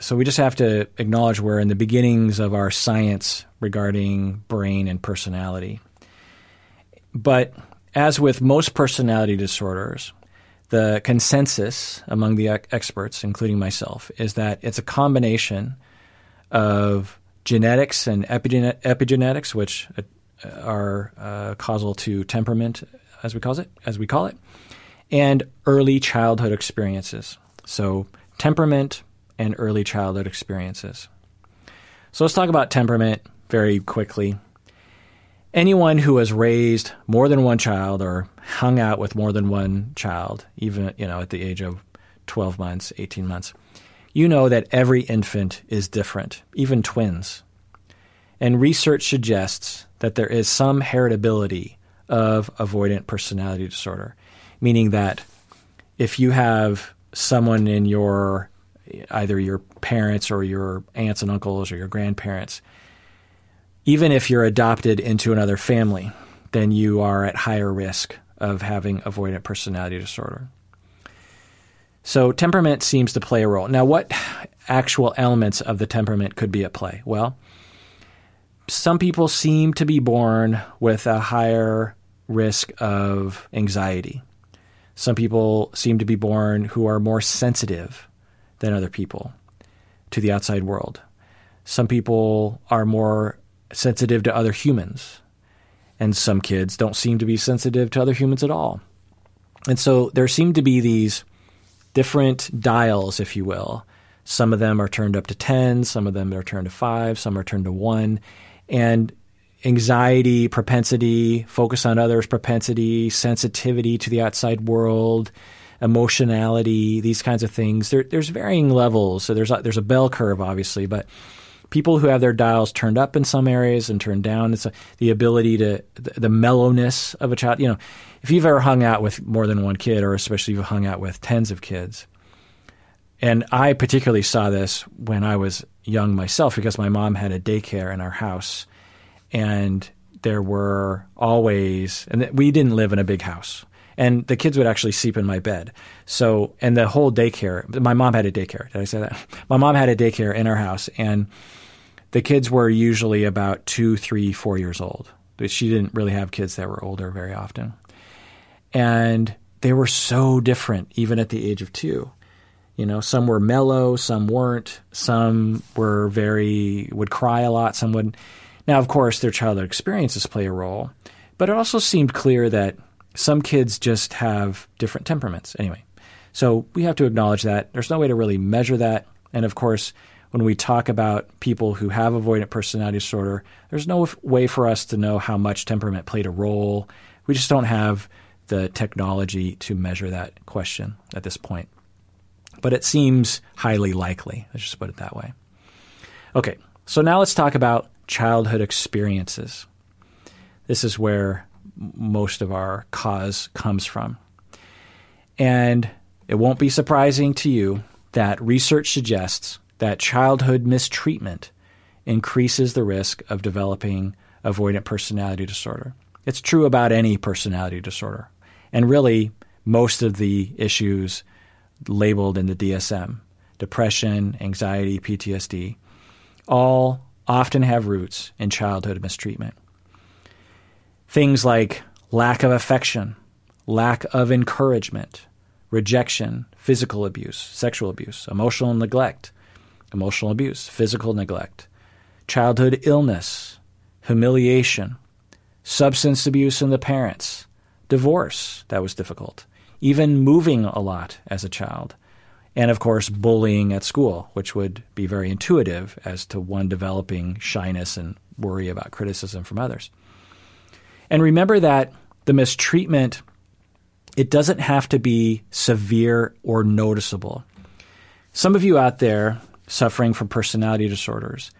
so we just have to acknowledge we're in the beginnings of our science regarding brain and personality. But as with most personality disorders, the consensus among the experts, including myself, is that it's a combination of genetics and epigenetics, which uh, are uh, causal to temperament, as we call it, as we call it, and early childhood experiences. So temperament and early childhood experiences. So let's talk about temperament very quickly. Anyone who has raised more than one child or hung out with more than one child, even you know at the age of 12 months, 18 months, you know that every infant is different, even twins. And research suggests that there is some heritability of avoidant personality disorder, meaning that if you have someone in your either your parents or your aunts and uncles or your grandparents, even if you're adopted into another family, then you are at higher risk of having avoidant personality disorder. So temperament seems to play a role. Now, what actual elements of the temperament could be at play? Well, some people seem to be born with a higher risk of anxiety. Some people seem to be born who are more sensitive than other people to the outside world. Some people are more sensitive to other humans, and some kids don't seem to be sensitive to other humans at all. And so there seem to be these different dials, if you will. Some of them are turned up to 10, some of them are turned to 5, some are turned to 1. And anxiety, propensity, focus on others, propensity, sensitivity to the outside world, emotionality, these kinds of things. There, there's varying levels. So there's a, there's a bell curve, obviously, but people who have their dials turned up in some areas and turned down, it's a, the ability to the, the mellowness of a child. You know, if you've ever hung out with more than one kid, or especially if you've hung out with tens of kids, and I particularly saw this when I was young myself because my mom had a daycare in our house, and there were always, and we didn't live in a big house and the kids would actually sleep in my bed. So, and the whole daycare, my mom had a daycare. Did I say that? My mom had a daycare in our house, and the kids were usually about two, three, four years old. But she didn't really have kids that were older very often. And they were so different, even at the age of two. You know, some were mellow, some weren't, some were very, would cry a lot, some would. Now, of course, their childhood experiences play a role, but it also seemed clear that some kids just have different temperaments. Anyway, so we have to acknowledge that. There's no way to really measure that. And of course, when we talk about people who have avoidant personality disorder, there's no way for us to know how much temperament played a role We just don't have the technology to measure that question at this point. But it seems highly likely. Let's just put it that way. Okay, so now let's talk about childhood experiences. This is where most of our cause comes from. And it won't be surprising to you that research suggests that childhood mistreatment increases the risk of developing avoidant personality disorder. It's true about any personality disorder. And really, most of the issues labeled in the DSM depression, anxiety, PTSD all often have roots in childhood mistreatment. Things like lack of affection, lack of encouragement, rejection, physical abuse, sexual abuse, emotional neglect, emotional abuse, physical neglect, childhood illness, humiliation, substance abuse in the parents, divorce that was difficult, even moving a lot as a child, and of course, bullying at school, which would be very intuitive as to one developing shyness and worry about criticism from others. And remember that the mistreatment it doesn't have to be severe or noticeable. Some of you out there suffering from personality disorders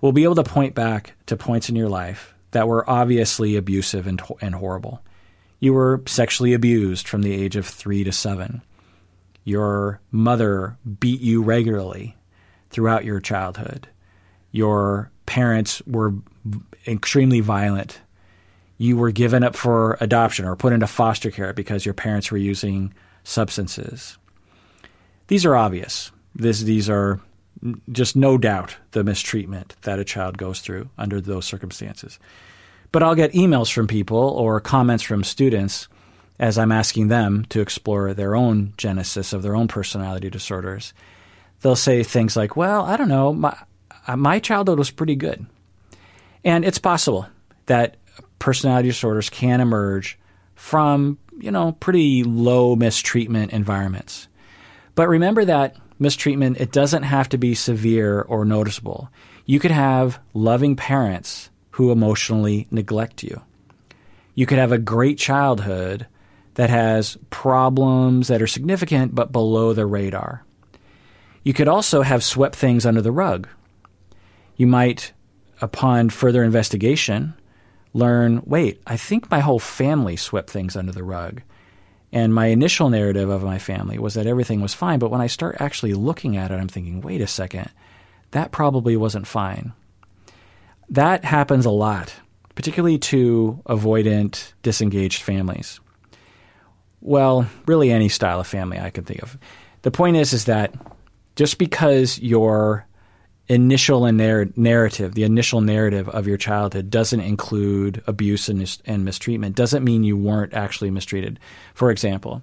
will be able to point back to points in your life that were obviously abusive and, and horrible. You were sexually abused from the age of three to seven. Your mother beat you regularly throughout your childhood. Your parents were extremely violent. You were given up for adoption or put into foster care because your parents were using substances. These are obvious. This, these are just no doubt the mistreatment that a child goes through under those circumstances. But I'll get emails from people or comments from students as I'm asking them to explore their own genesis of their own personality disorders, they'll say things like, Well, I don't know, my, uh, my childhood was pretty good. And it's possible that personality disorders can emerge from, you know, pretty low mistreatment environments. But remember that mistreatment, it doesn't have to be severe or noticeable. You could have loving parents who emotionally neglect you. You could have a great childhood that has problems that are significant but below the radar. You could also have swept things under the rug. You might, upon further investigation, learn wait, I think my whole family swept things under the rug. And my initial narrative of my family was that everything was fine. But when I start actually looking at it, I'm thinking, wait a second, that probably wasn't fine. That happens a lot, particularly to avoidant, disengaged families well, really any style of family I can think of. The point is, is that just because your initial narrative, the initial narrative of your childhood doesn't include abuse and, and mistreatment, doesn't mean you weren't actually mistreated. For example,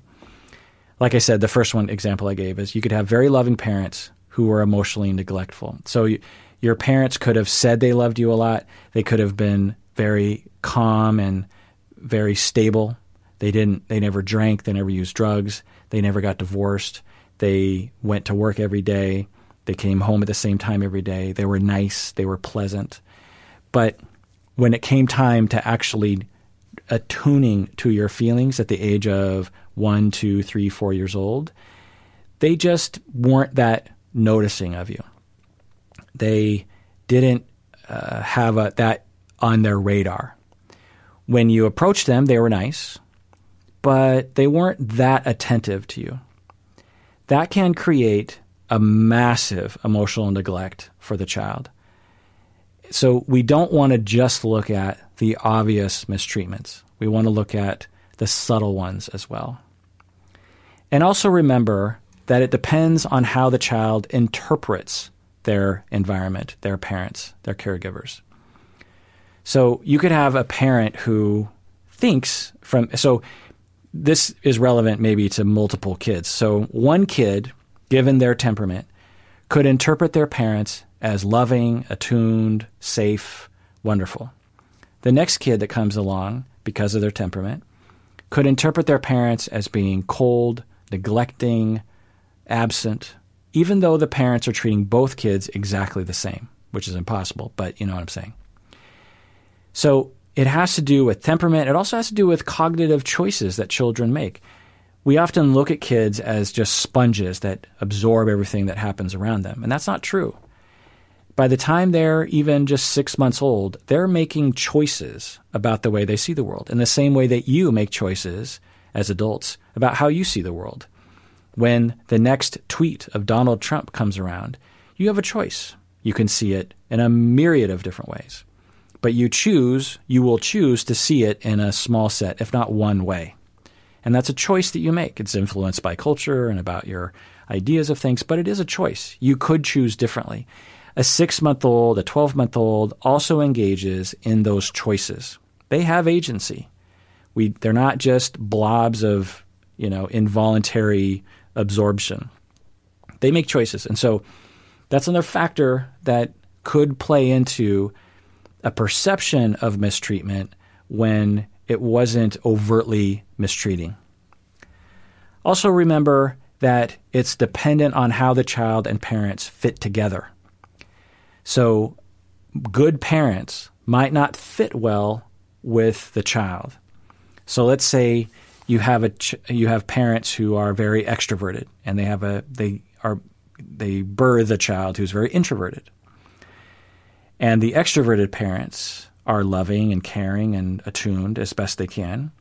like I said, the first one example I gave is you could have very loving parents who were emotionally neglectful. So you, your parents could have said they loved you a lot. They could have been very calm and very stable they didn't. They never drank. They never used drugs. They never got divorced. They went to work every day. They came home at the same time every day. They were nice. They were pleasant. But when it came time to actually attuning to your feelings at the age of one, two, three, four years old, they just weren't that noticing of you. They didn't uh, have a, that on their radar. When you approached them, they were nice but they weren't that attentive to you. That can create a massive emotional neglect for the child. So we don't want to just look at the obvious mistreatments. We want to look at the subtle ones as well. And also remember that it depends on how the child interprets their environment, their parents, their caregivers. So you could have a parent who thinks from so this is relevant maybe to multiple kids. So one kid, given their temperament, could interpret their parents as loving, attuned, safe, wonderful. The next kid that comes along, because of their temperament, could interpret their parents as being cold, neglecting, absent, even though the parents are treating both kids exactly the same, which is impossible, but you know what I'm saying. So it has to do with temperament. It also has to do with cognitive choices that children make. We often look at kids as just sponges that absorb everything that happens around them, and that's not true. By the time they're even just six months old, they're making choices about the way they see the world in the same way that you make choices as adults about how you see the world. When the next tweet of Donald Trump comes around, you have a choice. You can see it in a myriad of different ways. But you choose, you will choose to see it in a small set, if not one way. And that's a choice that you make. It's influenced by culture and about your ideas of things, but it is a choice. You could choose differently. A six month old, a 12 month old also engages in those choices. They have agency. We, they're not just blobs of, you know, involuntary absorption. They make choices. And so that's another factor that could play into a perception of mistreatment when it wasn't overtly mistreating. Also, remember that it's dependent on how the child and parents fit together. So, good parents might not fit well with the child. So, let's say you have a ch- you have parents who are very extroverted and they have a they are they birth a child who's very introverted. And the extroverted parents are loving and caring and attuned as best they can.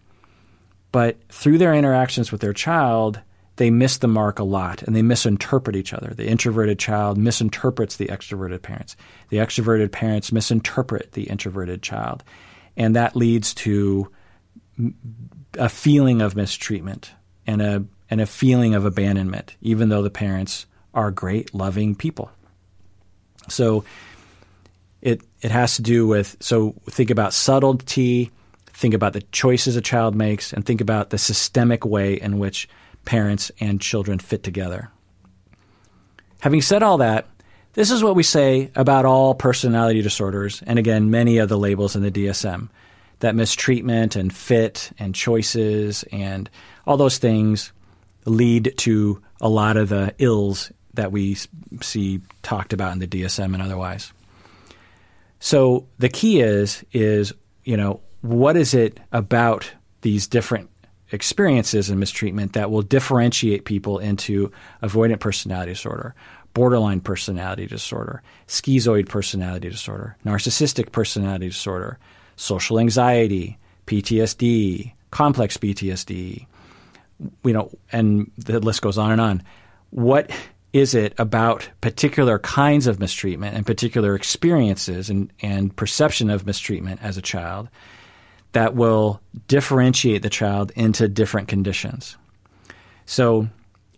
But through their interactions with their child, they miss the mark a lot and they misinterpret each other. The introverted child misinterprets the extroverted parents. The extroverted parents misinterpret the introverted child. And that leads to a feeling of mistreatment and a, and a feeling of abandonment, even though the parents are great, loving people. So it it has to do with so think about subtlety, think about the choices a child makes, and think about the systemic way in which parents and children fit together. Having said all that, this is what we say about all personality disorders, and again, many of the labels in the DSM that mistreatment and fit and choices and all those things lead to a lot of the ills that we see talked about in the DSM and otherwise. So the key is is you know what is it about these different experiences and mistreatment that will differentiate people into avoidant personality disorder, borderline personality disorder, schizoid personality disorder, narcissistic personality disorder, social anxiety, PTSD, complex PTSD, you know, and the list goes on and on. What is it about particular kinds of mistreatment and particular experiences and, and perception of mistreatment as a child that will differentiate the child into different conditions? So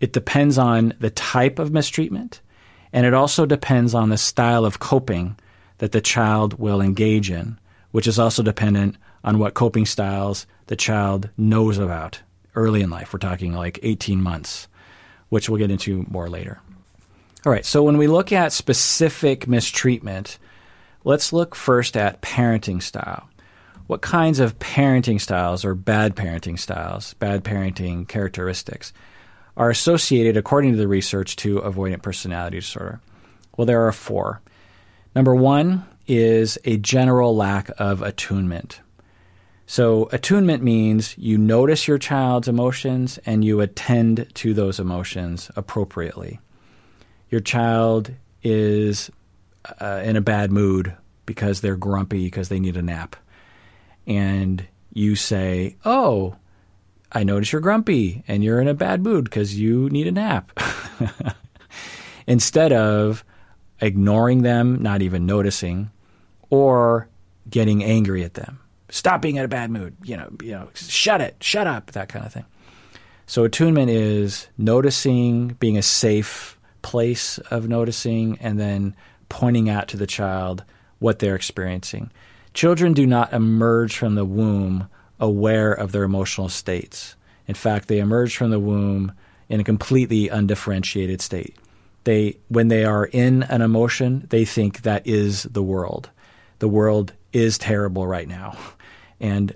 it depends on the type of mistreatment, and it also depends on the style of coping that the child will engage in, which is also dependent on what coping styles the child knows about early in life. We're talking like 18 months which we'll get into more later. All right, so when we look at specific mistreatment, let's look first at parenting style. What kinds of parenting styles or bad parenting styles, bad parenting characteristics, are associated, according to the research, to avoidant personality disorder? Well, there are four. Number one is a general lack of attunement. So, attunement means you notice your child's emotions and you attend to those emotions appropriately. Your child is uh, in a bad mood because they're grumpy because they need a nap. And you say, Oh, I notice you're grumpy and you're in a bad mood because you need a nap. Instead of ignoring them, not even noticing, or getting angry at them stop being in a bad mood. You know, you know, shut it, shut up, that kind of thing. So attunement is noticing, being a safe place of noticing, and then pointing out to the child what they're experiencing. Children do not emerge from the womb aware of their emotional states. In fact, they emerge from the womb in a completely undifferentiated state. They, when they are in an emotion, they think that is the world. The world is terrible right now and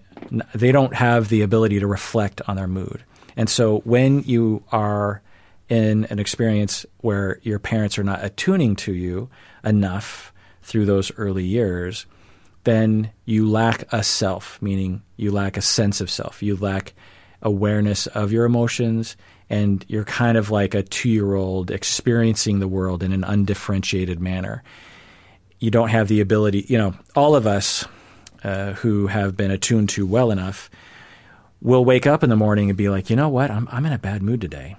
they don't have the ability to reflect on their mood. And so when you are in an experience where your parents are not attuning to you enough through those early years, then you lack a self, meaning you lack a sense of self. You lack awareness of your emotions, and you're kind of like a two year old experiencing the world in an undifferentiated manner. You don't have the ability, you know, all of us uh, who have been attuned to well enough will wake up in the morning and be like, you know what, I'm, I'm in a bad mood today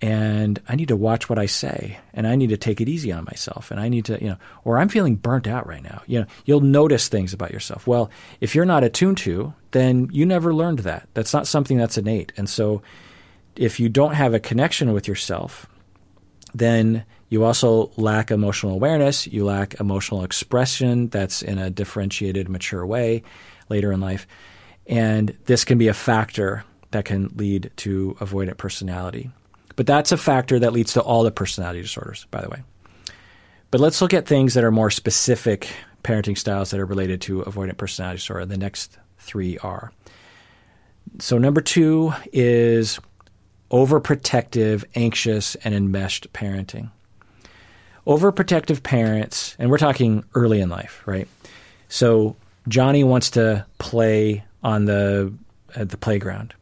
and I need to watch what I say and I need to take it easy on myself and I need to, you know, or I'm feeling burnt out right now. You know, you'll notice things about yourself. Well, if you're not attuned to, then you never learned that. That's not something that's innate. And so if you don't have a connection with yourself, then you also lack emotional awareness, you lack emotional expression that's in a differentiated, mature way later in life. And this can be a factor that can lead to avoidant personality. But that's a factor that leads to all the personality disorders, by the way. But let's look at things that are more specific parenting styles that are related to avoidant personality disorder. The next three are. So, number two is overprotective, anxious, and enmeshed parenting. Overprotective parents, and we're talking early in life, right? So, Johnny wants to play on the the playground,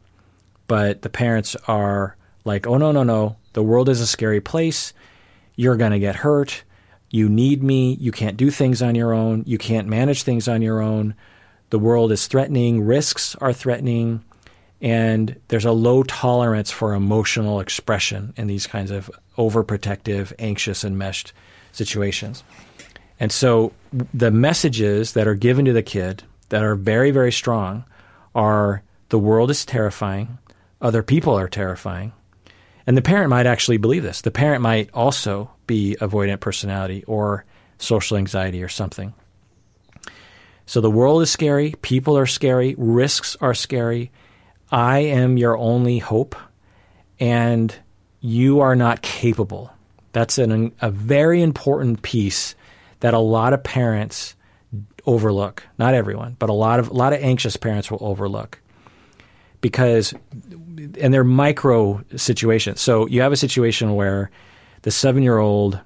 but the parents are like, oh, no, no, no. The world is a scary place. You're going to get hurt. You need me. You can't do things on your own. You can't manage things on your own. The world is threatening. Risks are threatening. And there's a low tolerance for emotional expression in these kinds of overprotective, anxious, enmeshed situations. And so the messages that are given to the kid that are very, very strong are the world is terrifying, other people are terrifying, and the parent might actually believe this. The parent might also be avoidant personality or social anxiety or something. So the world is scary, people are scary, risks are scary. I am your only hope, and you are not capable. That's an, a very important piece that a lot of parents overlook. Not everyone, but a lot of a lot of anxious parents will overlook because and they're micro situations. So you have a situation where the seven year old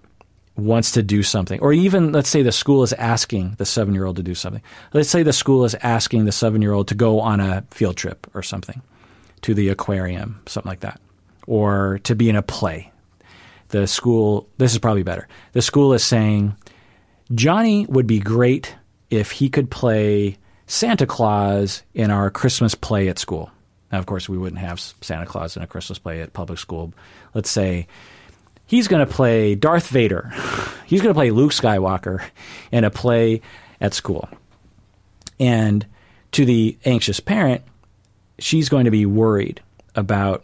wants to do something, or even let's say the school is asking the seven year old to do something. Let's say the school is asking the seven year old to go on a field trip or something to the aquarium, something like that, or to be in a play. The school, this is probably better. The school is saying, Johnny would be great if he could play Santa Claus in our Christmas play at school. Now, of course, we wouldn't have Santa Claus in a Christmas play at public school. Let's say he's going to play Darth Vader. He's going to play Luke Skywalker in a play at school. And to the anxious parent, she's going to be worried about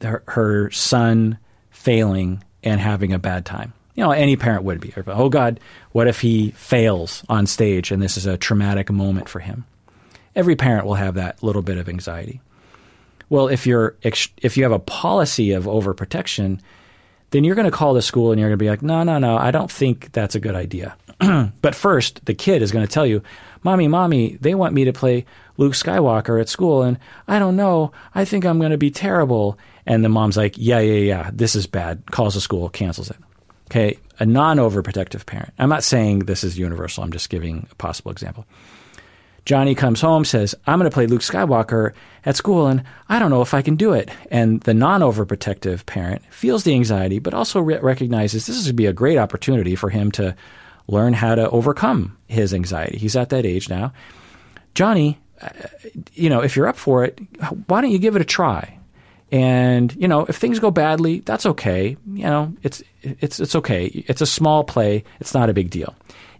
her, her son failing and having a bad time. You know, any parent would be. Oh God, what if he fails on stage and this is a traumatic moment for him? Every parent will have that little bit of anxiety. Well, if you're if you have a policy of overprotection, then you're going to call the school and you're going to be like, "No, no, no, I don't think that's a good idea." but first, the kid is going to tell you, "Mommy, mommy, they want me to play Luke Skywalker at school and I don't know. I think I'm going to be terrible." And the mom's like, "Yeah, yeah, yeah. This is bad." Calls the school, cancels it. Okay, a non-overprotective parent. I'm not saying this is universal. I'm just giving a possible example. Johnny comes home, says, I'm going to play Luke Skywalker at school, and I don't know if I can do it. And the non overprotective parent feels the anxiety, but also re- recognizes this is going to be a great opportunity for him to learn how to overcome his anxiety. He's at that age now. Johnny, uh, you know, if you're up for it, why don't you give it a try? And you know, if things go badly, that's okay. You know, it's it's it's okay. It's a small play. It's not a big deal.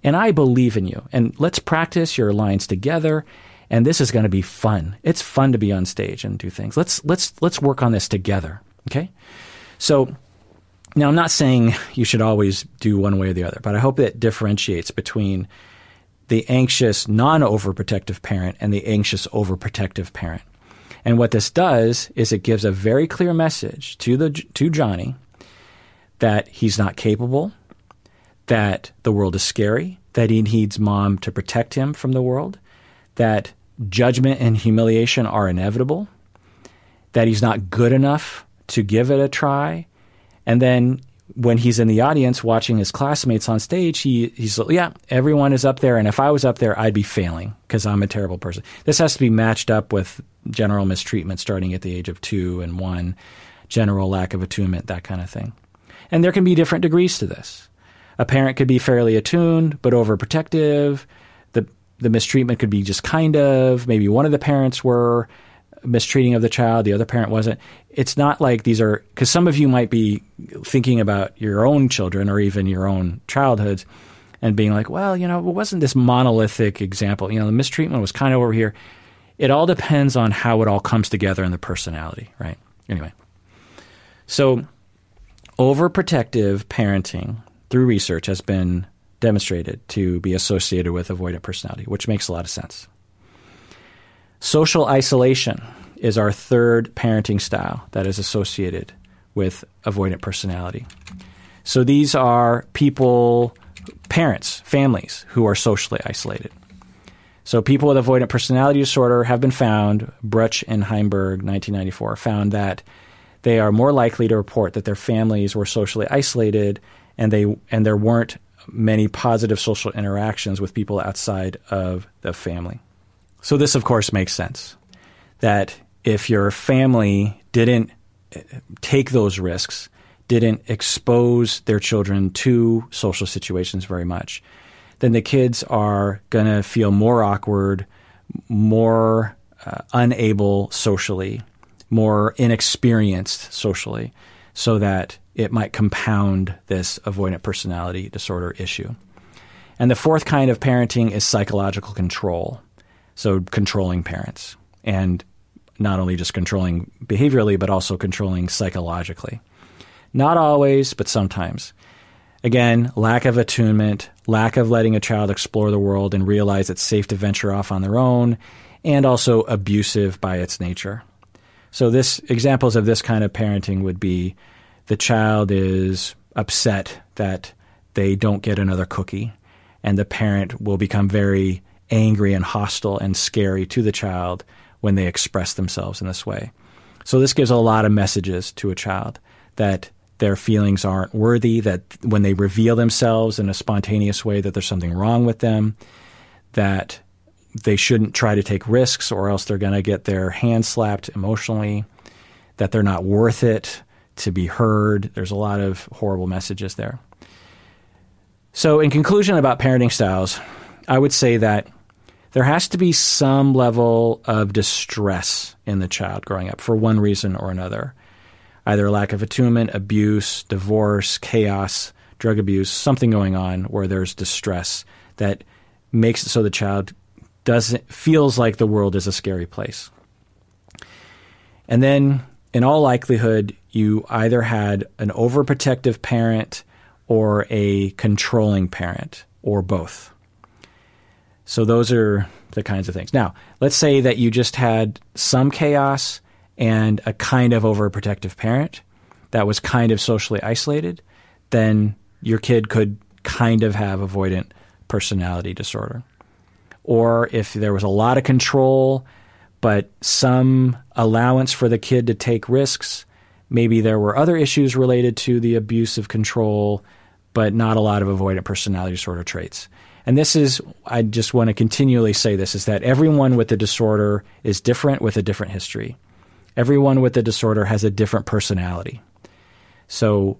And I believe in you. And let's practice your lines together. And this is going to be fun. It's fun to be on stage and do things. Let's let's let's work on this together. Okay? So now I'm not saying you should always do one way or the other, but I hope it differentiates between the anxious non-overprotective parent and the anxious overprotective parent. And what this does is it gives a very clear message to the to Johnny that he's not capable, that the world is scary, that he needs mom to protect him from the world, that judgment and humiliation are inevitable, that he's not good enough to give it a try. And then when he's in the audience watching his classmates on stage, he, he's like, yeah, everyone is up there. And if I was up there, I'd be failing because I'm a terrible person. This has to be matched up with general mistreatment starting at the age of two and one, general lack of attunement, that kind of thing. And there can be different degrees to this. A parent could be fairly attuned, but overprotective. The, the mistreatment could be just kind of, maybe one of the parents were mistreating of the child, the other parent wasn't. It's not like these are, because some of you might be thinking about your own children or even your own childhoods and being like, well, you know, it wasn't this monolithic example. You know, the mistreatment was kind of over here. It all depends on how it all comes together in the personality, right? Anyway. So, overprotective parenting through research has been demonstrated to be associated with avoidant personality, which makes a lot of sense. Social isolation is our third parenting style that is associated with avoidant personality. So these are people, parents, families who are socially isolated. So people with avoidant personality disorder have been found, Bruch and Heimberg, 1994, found that they are more likely to report that their families were socially isolated and they and there weren't many positive social interactions with people outside of the family. So this of course makes sense that if your family didn't eh, take those risks, didn't expose their children to social situations very much, then the kids are going to feel more awkward, more uh, unable socially, more inexperienced socially, so that it might compound this avoidant personality disorder issue. And the fourth kind of parenting is psychological control. So, controlling parents. And not only just controlling behaviorally, but also controlling psychologically. Not always, but sometimes. Again, lack of attunement, lack of letting a child explore the world and realize it's safe to venture off on their own, and also abusive by its nature. So this examples of this kind of parenting would be the child is upset that they don't get another cookie and the parent will become very angry and hostile and scary to the child when they express themselves in this way. So this gives a lot of messages to a child that their feelings aren't worthy, that when they reveal themselves in a spontaneous way, that there's something wrong with them, that they shouldn't try to take risks or else they're going to get their hand slapped emotionally, that they're not worth it to be heard. There's a lot of horrible messages there. So, in conclusion about parenting styles, I would say that there has to be some level of distress in the child growing up for one reason or another either lack of attunement, abuse, divorce, chaos, drug abuse, something going on where there's distress that makes it so the child doesn't feels like the world is a scary place. And then in all likelihood you either had an overprotective parent or a controlling parent or both. So those are the kinds of things. Now, let's say that you just had some chaos and a kind of overprotective parent that was kind of socially isolated, then your kid could kind of have avoidant personality disorder. Or if there was a lot of control, but some allowance for the kid to take risks, maybe there were other issues related to the abuse of control, but not a lot of avoidant personality disorder traits. And this is, I just want to continually say this, is that everyone with the disorder is different with a different history everyone with the disorder has a different personality. So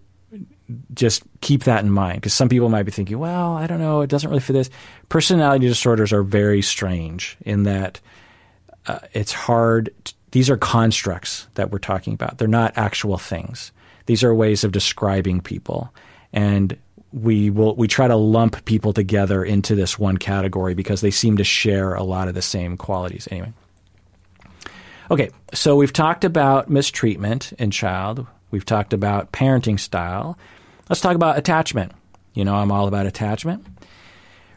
just keep that in mind because some people might be thinking, well, I don't know, it doesn't really fit this. Personality disorders are very strange in that uh, it's hard. T- these are constructs that we're talking about. They're not actual things. These are ways of describing people. And we will we try to lump people together into this one category because they seem to share a lot of the same qualities. Anyway. Okay, so we've talked about mistreatment in child. We've talked about parenting style. Let's talk about attachment. You know, I'm all about attachment.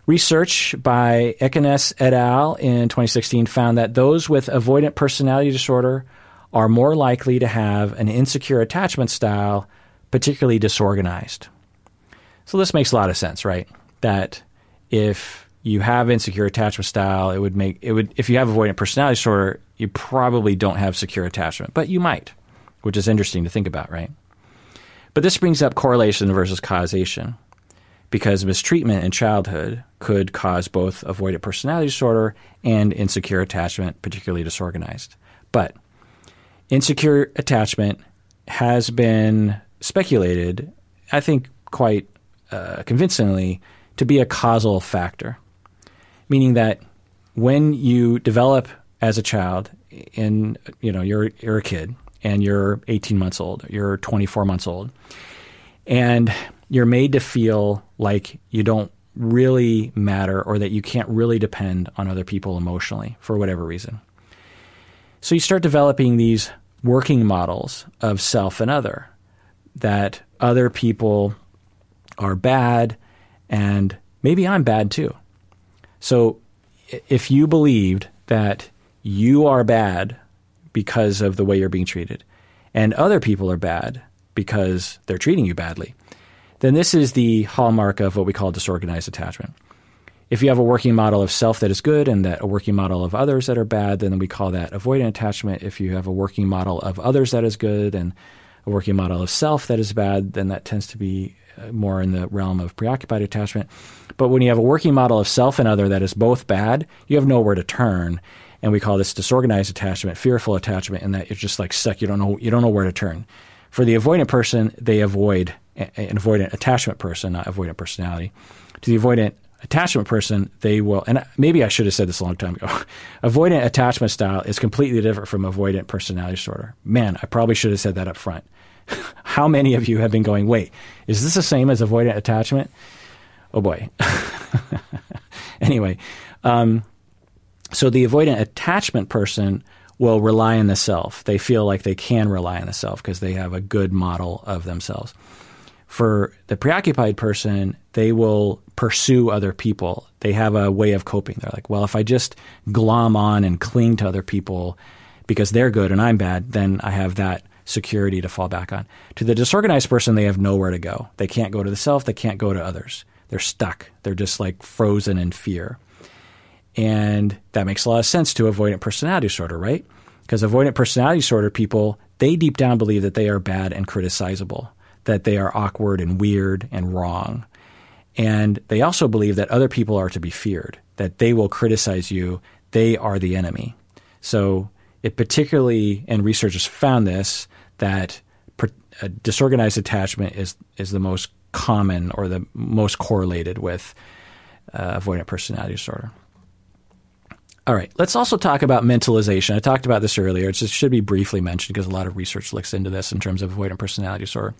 Research by Eikenaes et al. in 2016 found that those with avoidant personality disorder are more likely to have an insecure attachment style, particularly disorganized. So this makes a lot of sense, right? That if you have insecure attachment style, it would make it would if you have avoidant personality disorder, you probably don't have secure attachment, but you might, which is interesting to think about, right? But this brings up correlation versus causation because mistreatment in childhood could cause both avoidant personality disorder and insecure attachment, particularly disorganized. But insecure attachment has been speculated, I think quite uh, convincingly, to be a causal factor, meaning that when you develop as a child, in you know you're you're a kid and you're 18 months old, you're 24 months old, and you're made to feel like you don't really matter or that you can't really depend on other people emotionally for whatever reason. So you start developing these working models of self and other that other people are bad and maybe I'm bad too. So if you believed that you are bad because of the way you're being treated and other people are bad because they're treating you badly, then this is the hallmark of what we call disorganized attachment. If you have a working model of self that is good and that a working model of others that are bad, then we call that avoidant attachment. If you have a working model of others that is good and a working model of self that is bad, then that tends to be uh, more in the realm of preoccupied attachment. But when you have a working model of self and other that is both bad, you have nowhere to turn. And we call this disorganized attachment, fearful attachment, and that you're just like stuck. You don't know you don't know where to turn. For the avoidant person, they avoid an avoidant attachment person, not avoidant personality. To the avoidant attachment person, they will, and maybe I should have said this a long time ago. avoidant attachment style is completely different from avoidant personality disorder. Man, I probably should have said that up front. How many of you have been going, wait, is this the same as avoidant attachment? Oh boy. anyway, um, so the avoidant attachment person will rely on the self. They feel like they can rely on the self because they have a good model of themselves. For the preoccupied person, they will pursue other people. They have a way of coping. They're like, well, if I just glom on and cling to other people because they're good and I'm bad, then I have that security to fall back on. To the disorganized person, they have nowhere to go. They can't go to the self, they can't go to others. They're stuck. They're just like frozen in fear. And that makes a lot of sense to avoidant personality disorder, right? Because avoidant personality disorder people, they deep down believe that they are bad and criticizable that they are awkward and weird and wrong. And they also believe that other people are to be feared, that they will criticize you, they are the enemy. So it particularly, and researchers found this, that disorganized attachment is, is the most common or the most correlated with uh, avoidant personality disorder. All right, let's also talk about mentalization. I talked about this earlier. It should be briefly mentioned because a lot of research looks into this in terms of avoidant personality disorder.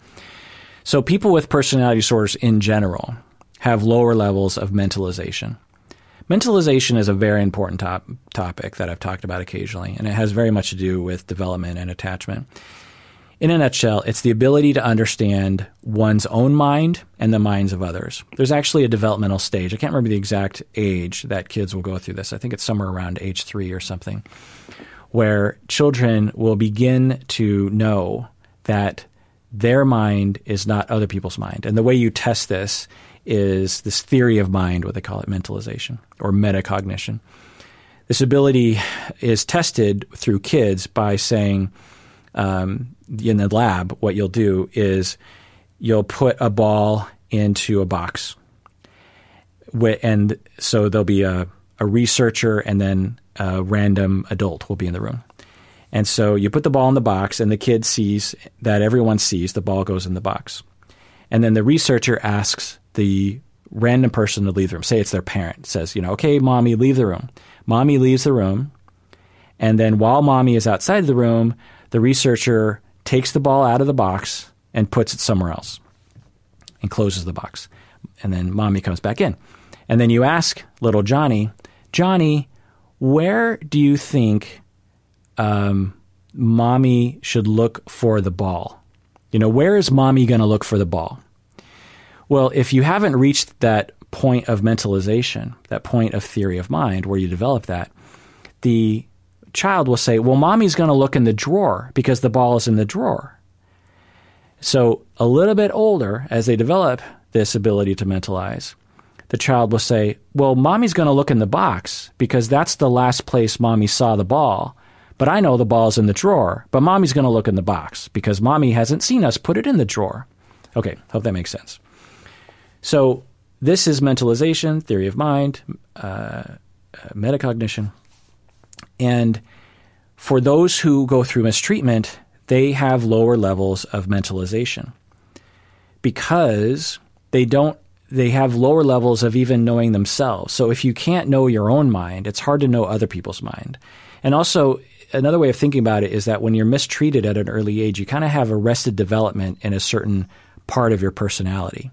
So, people with personality disorders in general have lower levels of mentalization. Mentalization is a very important top, topic that I've talked about occasionally, and it has very much to do with development and attachment. In a nutshell, it's the ability to understand one's own mind and the minds of others. There's actually a developmental stage. I can't remember the exact age that kids will go through this. I think it's somewhere around age three or something, where children will begin to know that their mind is not other people's mind. And the way you test this is this theory of mind, what they call it, mentalization or metacognition. This ability is tested through kids by saying, um, in the lab, what you'll do is you'll put a ball into a box. And so there'll be a, a researcher and then a random adult will be in the room. And so you put the ball in the box, and the kid sees that everyone sees the ball goes in the box. And then the researcher asks the random person to leave the room. Say it's their parent. Says, you know, okay, mommy, leave the room. Mommy leaves the room. And then while mommy is outside the room, the researcher takes the ball out of the box and puts it somewhere else and closes the box. And then mommy comes back in. And then you ask little Johnny, Johnny, where do you think um, mommy should look for the ball? You know, where is mommy going to look for the ball? Well, if you haven't reached that point of mentalization, that point of theory of mind where you develop that, the child will say, Well, mommy's going to look in the drawer because the ball is in the drawer. So, a little bit older, as they develop this ability to mentalize, the child will say, Well, mommy's going to look in the box because that's the last place mommy saw the ball. But I know the ball's in the drawer, but mommy's going to look in the box because mommy hasn't seen us put it in the drawer. Okay, hope that makes sense. So this is mentalization, theory of mind, uh, uh, metacognition. And for those who go through mistreatment, they have lower levels of mentalization because they don't they have lower levels of even knowing themselves. So if you can't know your own mind, it's hard to know other people's mind. And also another way of thinking about it is that when you're mistreated at an early age, you kind of have arrested development in a certain part of your personality.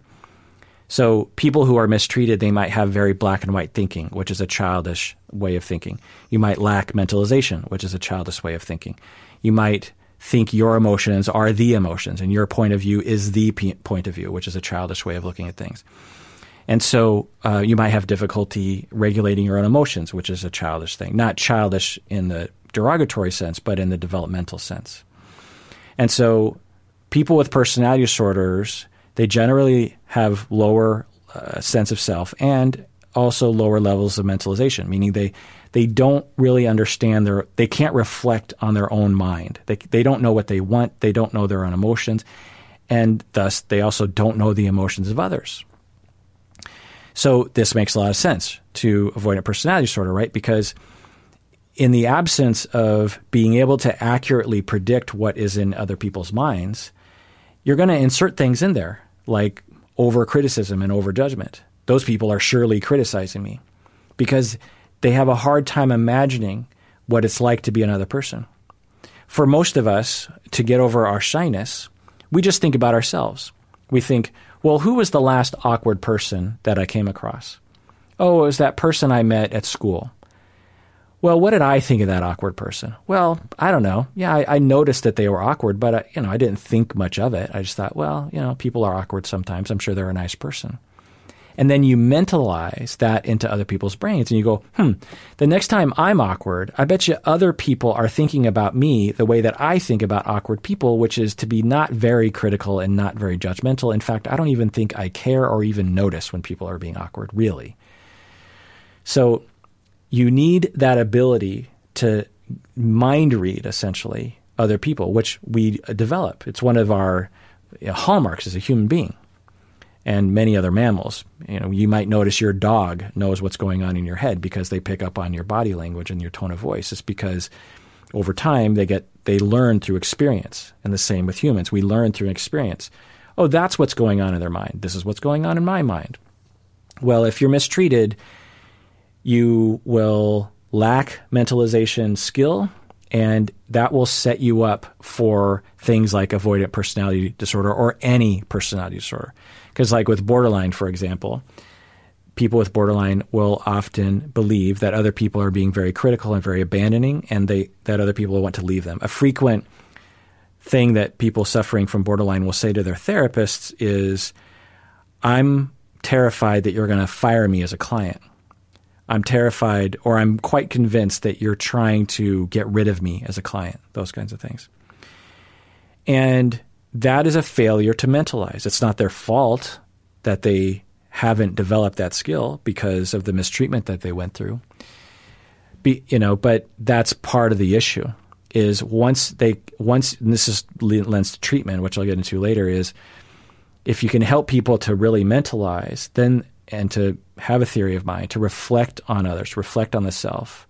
So people who are mistreated, they might have very black and white thinking, which is a childish way of thinking. You might lack mentalization, which is a childish way of thinking. You might think your emotions are the emotions and your point of view is the p- point of view, which is a childish way of looking at things. And so uh, you might have difficulty regulating your own emotions, which is a childish thing. Not childish in the derogatory sense, but in the developmental sense. And so people with personality disorders they generally have lower uh, sense of self and also lower levels of mentalization, meaning they they don't really understand their they can't reflect on their own mind. They they don't know what they want, they don't know their own emotions, and thus they also don't know the emotions of others. So this makes a lot of sense to avoidant personality disorder, right? Because in the absence of being able to accurately predict what is in other people's minds, you're going to insert things in there like over criticism and over judgment. Those people are surely criticizing me because they have a hard time imagining what it's like to be another person. For most of us, to get over our shyness, we just think about ourselves. We think, well, who was the last awkward person that I came across? Oh, it was that person I met at school. Well, what did I think of that awkward person? Well, I don't know. Yeah, I, I noticed that they were awkward, but I, you know, I didn't think much of it. I just thought, well, you know, people are awkward sometimes. I'm sure they're a nice person. And then you mentalize that into other people's brains, and you go, hmm, the next time I'm awkward, I bet you other people are thinking about me the way that I think about awkward people, which is to be not very critical and not very judgmental. In fact, I don't even think I care or even notice when people are being awkward, really. So you need that ability to mind read essentially other people, which we develop. It's one of our hallmarks as a human being and many other mammals. You know, you might notice your dog knows what's going on in your head because they pick up on your body language and your tone of voice. It's because over time they get they learn through experience. And the same with humans. We learn through experience. Oh, that's what's going on in their mind. This is what's going on in my mind. Well, if you're mistreated, you will lack mentalization skill, and that will set you up for things like avoidant personality disorder or any personality disorder. Because, like with borderline, for example, people with borderline will often believe that other people are being very critical and very abandoning, and they that other people want to leave them. A frequent thing that people suffering from borderline will say to their therapists is, "I'm terrified that you're going to fire me as a client." I'm terrified or I'm quite convinced that you're trying to get rid of me as a client, those kinds of things. And that is a failure to mentalize. It's not their fault that they haven't developed that skill because of the mistreatment that they went through. Be, you know, but that's part of the issue is once they once this is lends to treatment, which I'll get into later, is if you can help people to really mentalize, then and to have a theory of mind, to reflect on others, reflect on the self,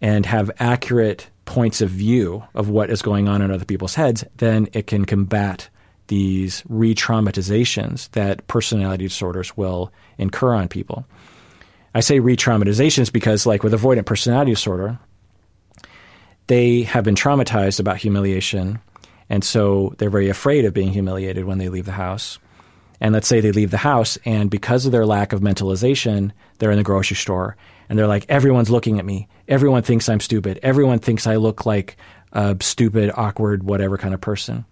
and have accurate points of view of what is going on in other people's heads, then it can combat these re traumatizations that personality disorders will incur on people. I say re traumatizations because, like with avoidant personality disorder, they have been traumatized about humiliation, and so they're very afraid of being humiliated when they leave the house. And let's say they leave the house, and because of their lack of mentalization, they're in the grocery store and they're like, everyone's looking at me. Everyone thinks I'm stupid. Everyone thinks I look like a stupid, awkward, whatever kind of person.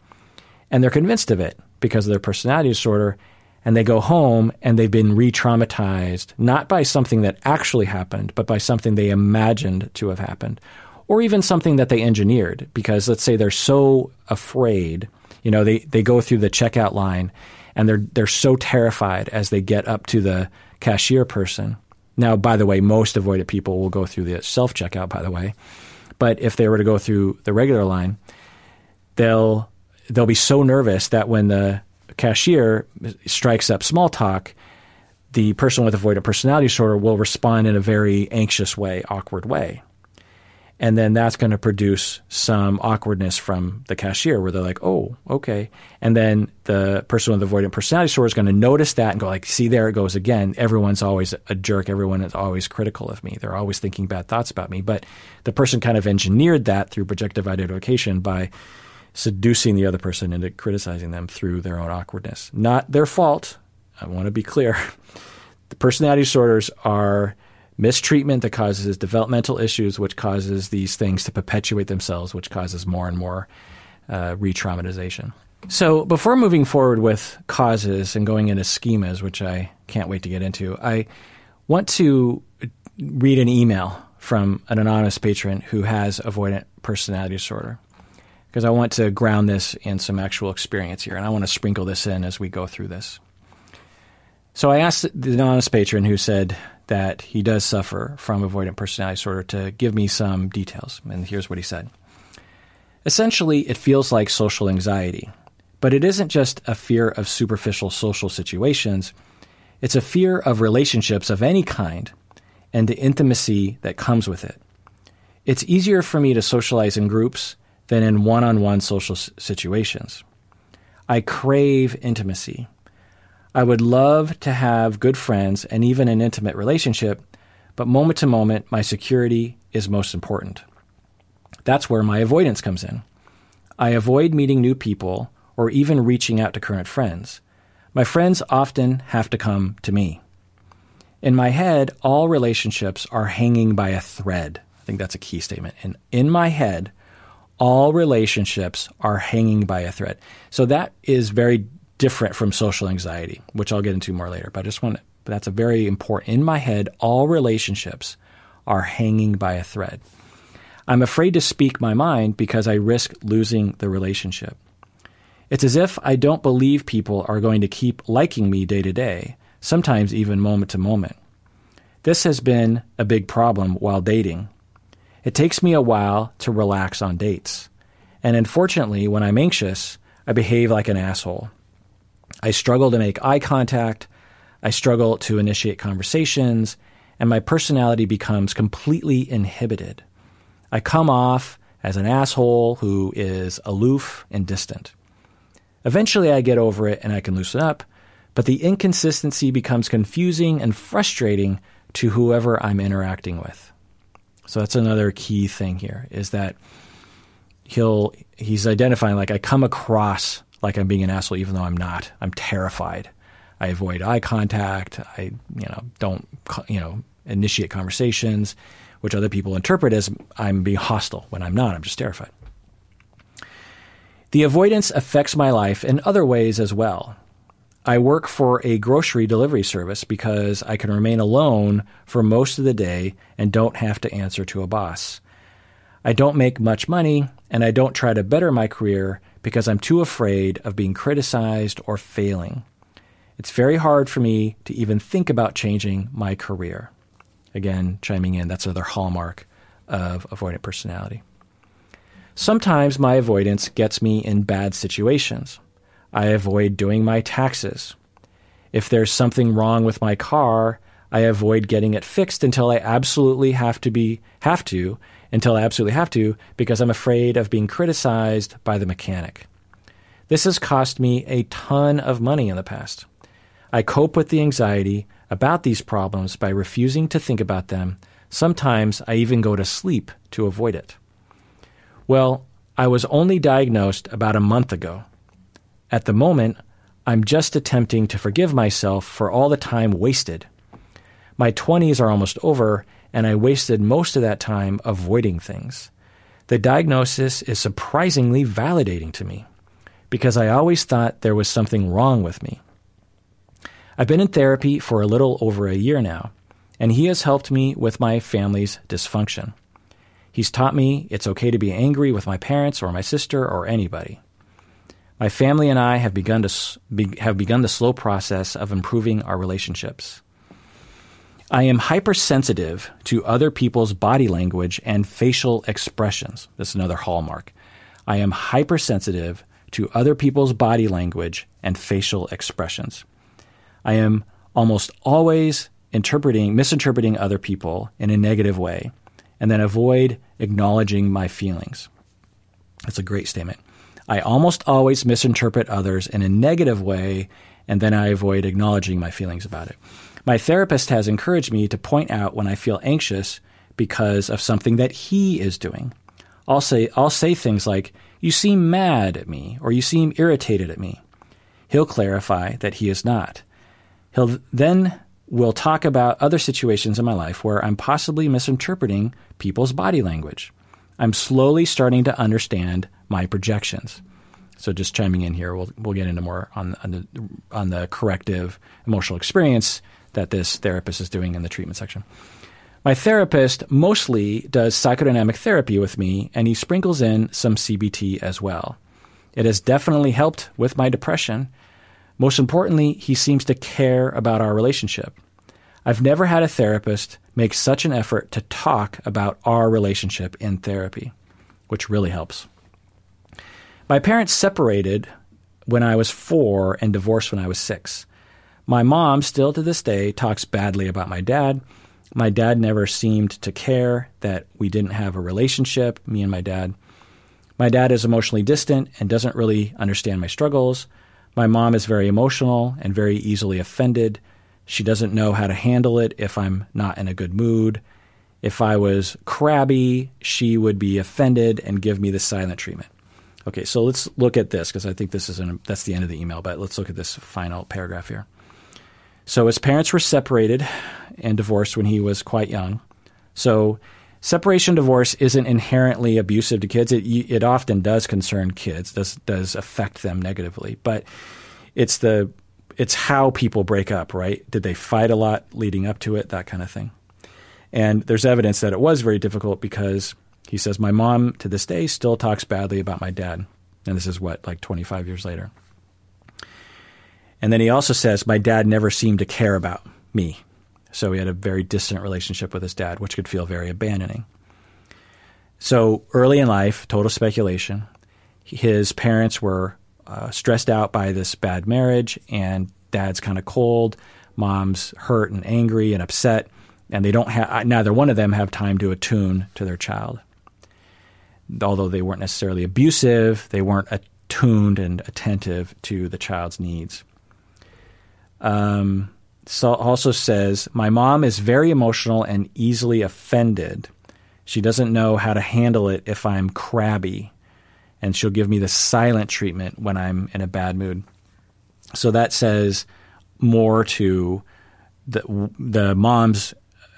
And they're convinced of it because of their personality disorder. And they go home and they've been re traumatized, not by something that actually happened, but by something they imagined to have happened, or even something that they engineered. Because let's say they're so afraid, you know, they, they go through the checkout line and they're they're so terrified as they get up to the cashier person. Now, by the way, most avoidant people will go through the self checkout. By the way, but if they were to go through the regular line, they'll they'll be so nervous that when the cashier strikes up small talk, the person with avoidant personality disorder will respond in a very anxious way, awkward way. And then that's going to produce some awkwardness from the cashier where they're like, oh, okay. And then the person with avoidant personality disorder is going to notice that and go like, see, there it goes again. Everyone's always a jerk. Everyone is always critical of me. They're always thinking bad thoughts about me. But the person kind of engineered that through projective identification by seducing the other person into criticizing them through their own awkwardness. Not their fault. I want to be clear. The personality disorders are mistreatment that causes developmental issues, which causes these things to perpetuate themselves, which causes more and more uh, re traumatization. So, before moving forward with causes and going into schemas, which I can't wait to get into, I want to read an email from an anonymous patron who has avoidant personality disorder because I want to ground this in some actual experience here, and I want to sprinkle this in as we go through this. So I asked the anonymous patron who said that he does suffer from avoidant personality disorder to give me some details. And here's what he said Essentially, it feels like social anxiety, but it isn't just a fear of superficial social situations, it's a fear of relationships of any kind and the intimacy that comes with it. It's easier for me to socialize in groups than in one on one social situations. I crave intimacy. I would love to have good friends and even an intimate relationship, but moment to moment, my security is most important. That's where my avoidance comes in. I avoid meeting new people or even reaching out to current friends. My friends often have to come to me. In my head, all relationships are hanging by a thread. I think that's a key statement. And in my head, all relationships are hanging by a thread. So that is very different from social anxiety, which I'll get into more later. But I just want to, but that's a very important. In my head, all relationships are hanging by a thread. I'm afraid to speak my mind because I risk losing the relationship. It's as if I don't believe people are going to keep liking me day to day, sometimes even moment to moment. This has been a big problem while dating. It takes me a while to relax on dates. And unfortunately, when I'm anxious, I behave like an asshole. I struggle to make eye contact. I struggle to initiate conversations, and my personality becomes completely inhibited. I come off as an asshole who is aloof and distant. Eventually, I get over it and I can loosen up, but the inconsistency becomes confusing and frustrating to whoever I'm interacting with. So that's another key thing here is that he'll he's identifying like I come across like I'm being an asshole, even though I'm not. I'm terrified. I avoid eye contact. I, you know, don't, you know, initiate conversations, which other people interpret as I'm being hostile when I'm not. I'm just terrified. The avoidance affects my life in other ways as well. I work for a grocery delivery service because I can remain alone for most of the day and don't have to answer to a boss. I don't make much money and I don't try to better my career because I'm too afraid of being criticized or failing. It's very hard for me to even think about changing my career. Again, chiming in, that's another hallmark of avoidant personality. Sometimes my avoidance gets me in bad situations. I avoid doing my taxes. If there's something wrong with my car, I avoid getting it fixed until I absolutely have to be have to until I absolutely have to because I'm afraid of being criticized by the mechanic. This has cost me a ton of money in the past. I cope with the anxiety about these problems by refusing to think about them. Sometimes I even go to sleep to avoid it. Well, I was only diagnosed about a month ago. At the moment, I'm just attempting to forgive myself for all the time wasted. My 20s are almost over, and I wasted most of that time avoiding things. The diagnosis is surprisingly validating to me because I always thought there was something wrong with me. I've been in therapy for a little over a year now, and he has helped me with my family's dysfunction. He's taught me it's okay to be angry with my parents or my sister or anybody. My family and I have begun to have begun the slow process of improving our relationships. I am hypersensitive to other people's body language and facial expressions. This is another hallmark. I am hypersensitive to other people's body language and facial expressions. I am almost always interpreting, misinterpreting other people in a negative way, and then avoid acknowledging my feelings. That's a great statement. I almost always misinterpret others in a negative way, and then I avoid acknowledging my feelings about it. My therapist has encouraged me to point out when I feel anxious because of something that he is doing. I'll say, I'll say things like, You seem mad at me, or you seem irritated at me. He'll clarify that he is not. He'll then will talk about other situations in my life where I'm possibly misinterpreting people's body language. I'm slowly starting to understand my projections. So just chiming in here, we'll we'll get into more on on the on the corrective emotional experience that this therapist is doing in the treatment section. My therapist mostly does psychodynamic therapy with me, and he sprinkles in some CBT as well. It has definitely helped with my depression. Most importantly, he seems to care about our relationship. I've never had a therapist make such an effort to talk about our relationship in therapy, which really helps. My parents separated when I was four and divorced when I was six. My mom still to this day talks badly about my dad. My dad never seemed to care that we didn't have a relationship, me and my dad. My dad is emotionally distant and doesn't really understand my struggles. My mom is very emotional and very easily offended. She doesn't know how to handle it if I'm not in a good mood. If I was crabby, she would be offended and give me the silent treatment. Okay, so let's look at this because I think this is an, that's the end of the email, but let's look at this final paragraph here. So his parents were separated and divorced when he was quite young. So separation divorce isn't inherently abusive to kids. It it often does concern kids, does does affect them negatively, but it's the it's how people break up, right? Did they fight a lot leading up to it, that kind of thing. And there's evidence that it was very difficult because he says, My mom to this day still talks badly about my dad. And this is what, like 25 years later. And then he also says, My dad never seemed to care about me. So he had a very distant relationship with his dad, which could feel very abandoning. So early in life, total speculation, his parents were uh, stressed out by this bad marriage, and dad's kind of cold. Mom's hurt and angry and upset, and they don't have neither one of them have time to attune to their child although they weren't necessarily abusive, they weren't attuned and attentive to the child's needs. Um, so also says, My mom is very emotional and easily offended. She doesn't know how to handle it if I'm crabby, and she'll give me the silent treatment when I'm in a bad mood. So that says more to the, the mom's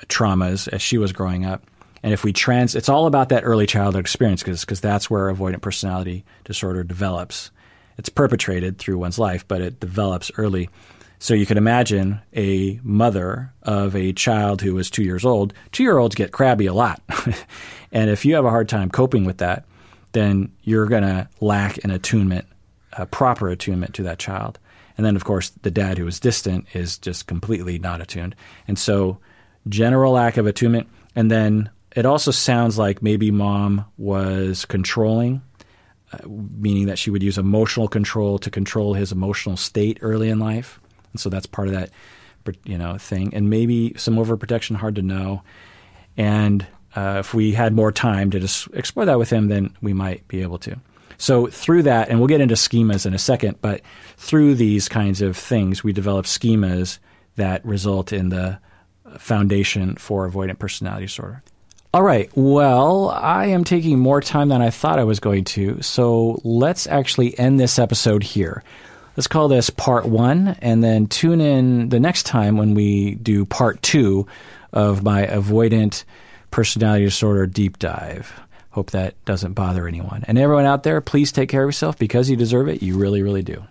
traumas as she was growing up and if we trans, it's all about that early childhood experience because that's where avoidant personality disorder develops. It's perpetrated through one's life, but it develops early. So you can imagine a mother of a child who is two years old. Two year olds get crabby a lot. and if you have a hard time coping with that, then you're going to lack an attunement, a proper attunement to that child. And then, of course, the dad who is distant is just completely not attuned. And so, general lack of attunement, and then it also sounds like maybe mom was controlling, uh, meaning that she would use emotional control to control his emotional state early in life. And so that's part of that, you know, thing. And maybe some overprotection, hard to know. And uh, if we had more time to just explore that with him, then we might be able to. So through that, and we'll get into schemas in a second, but through these kinds of things, we develop schemas that result in the foundation for avoidant personality disorder. All right. Well, I am taking more time than I thought I was going to. So let's actually end this episode here let's call this part one, and then tune in the next time when we do part two of my avoidant personality disorder deep dive. Hope that doesn't bother anyone. And everyone out there, please take care of yourself because you deserve it. You really, really do.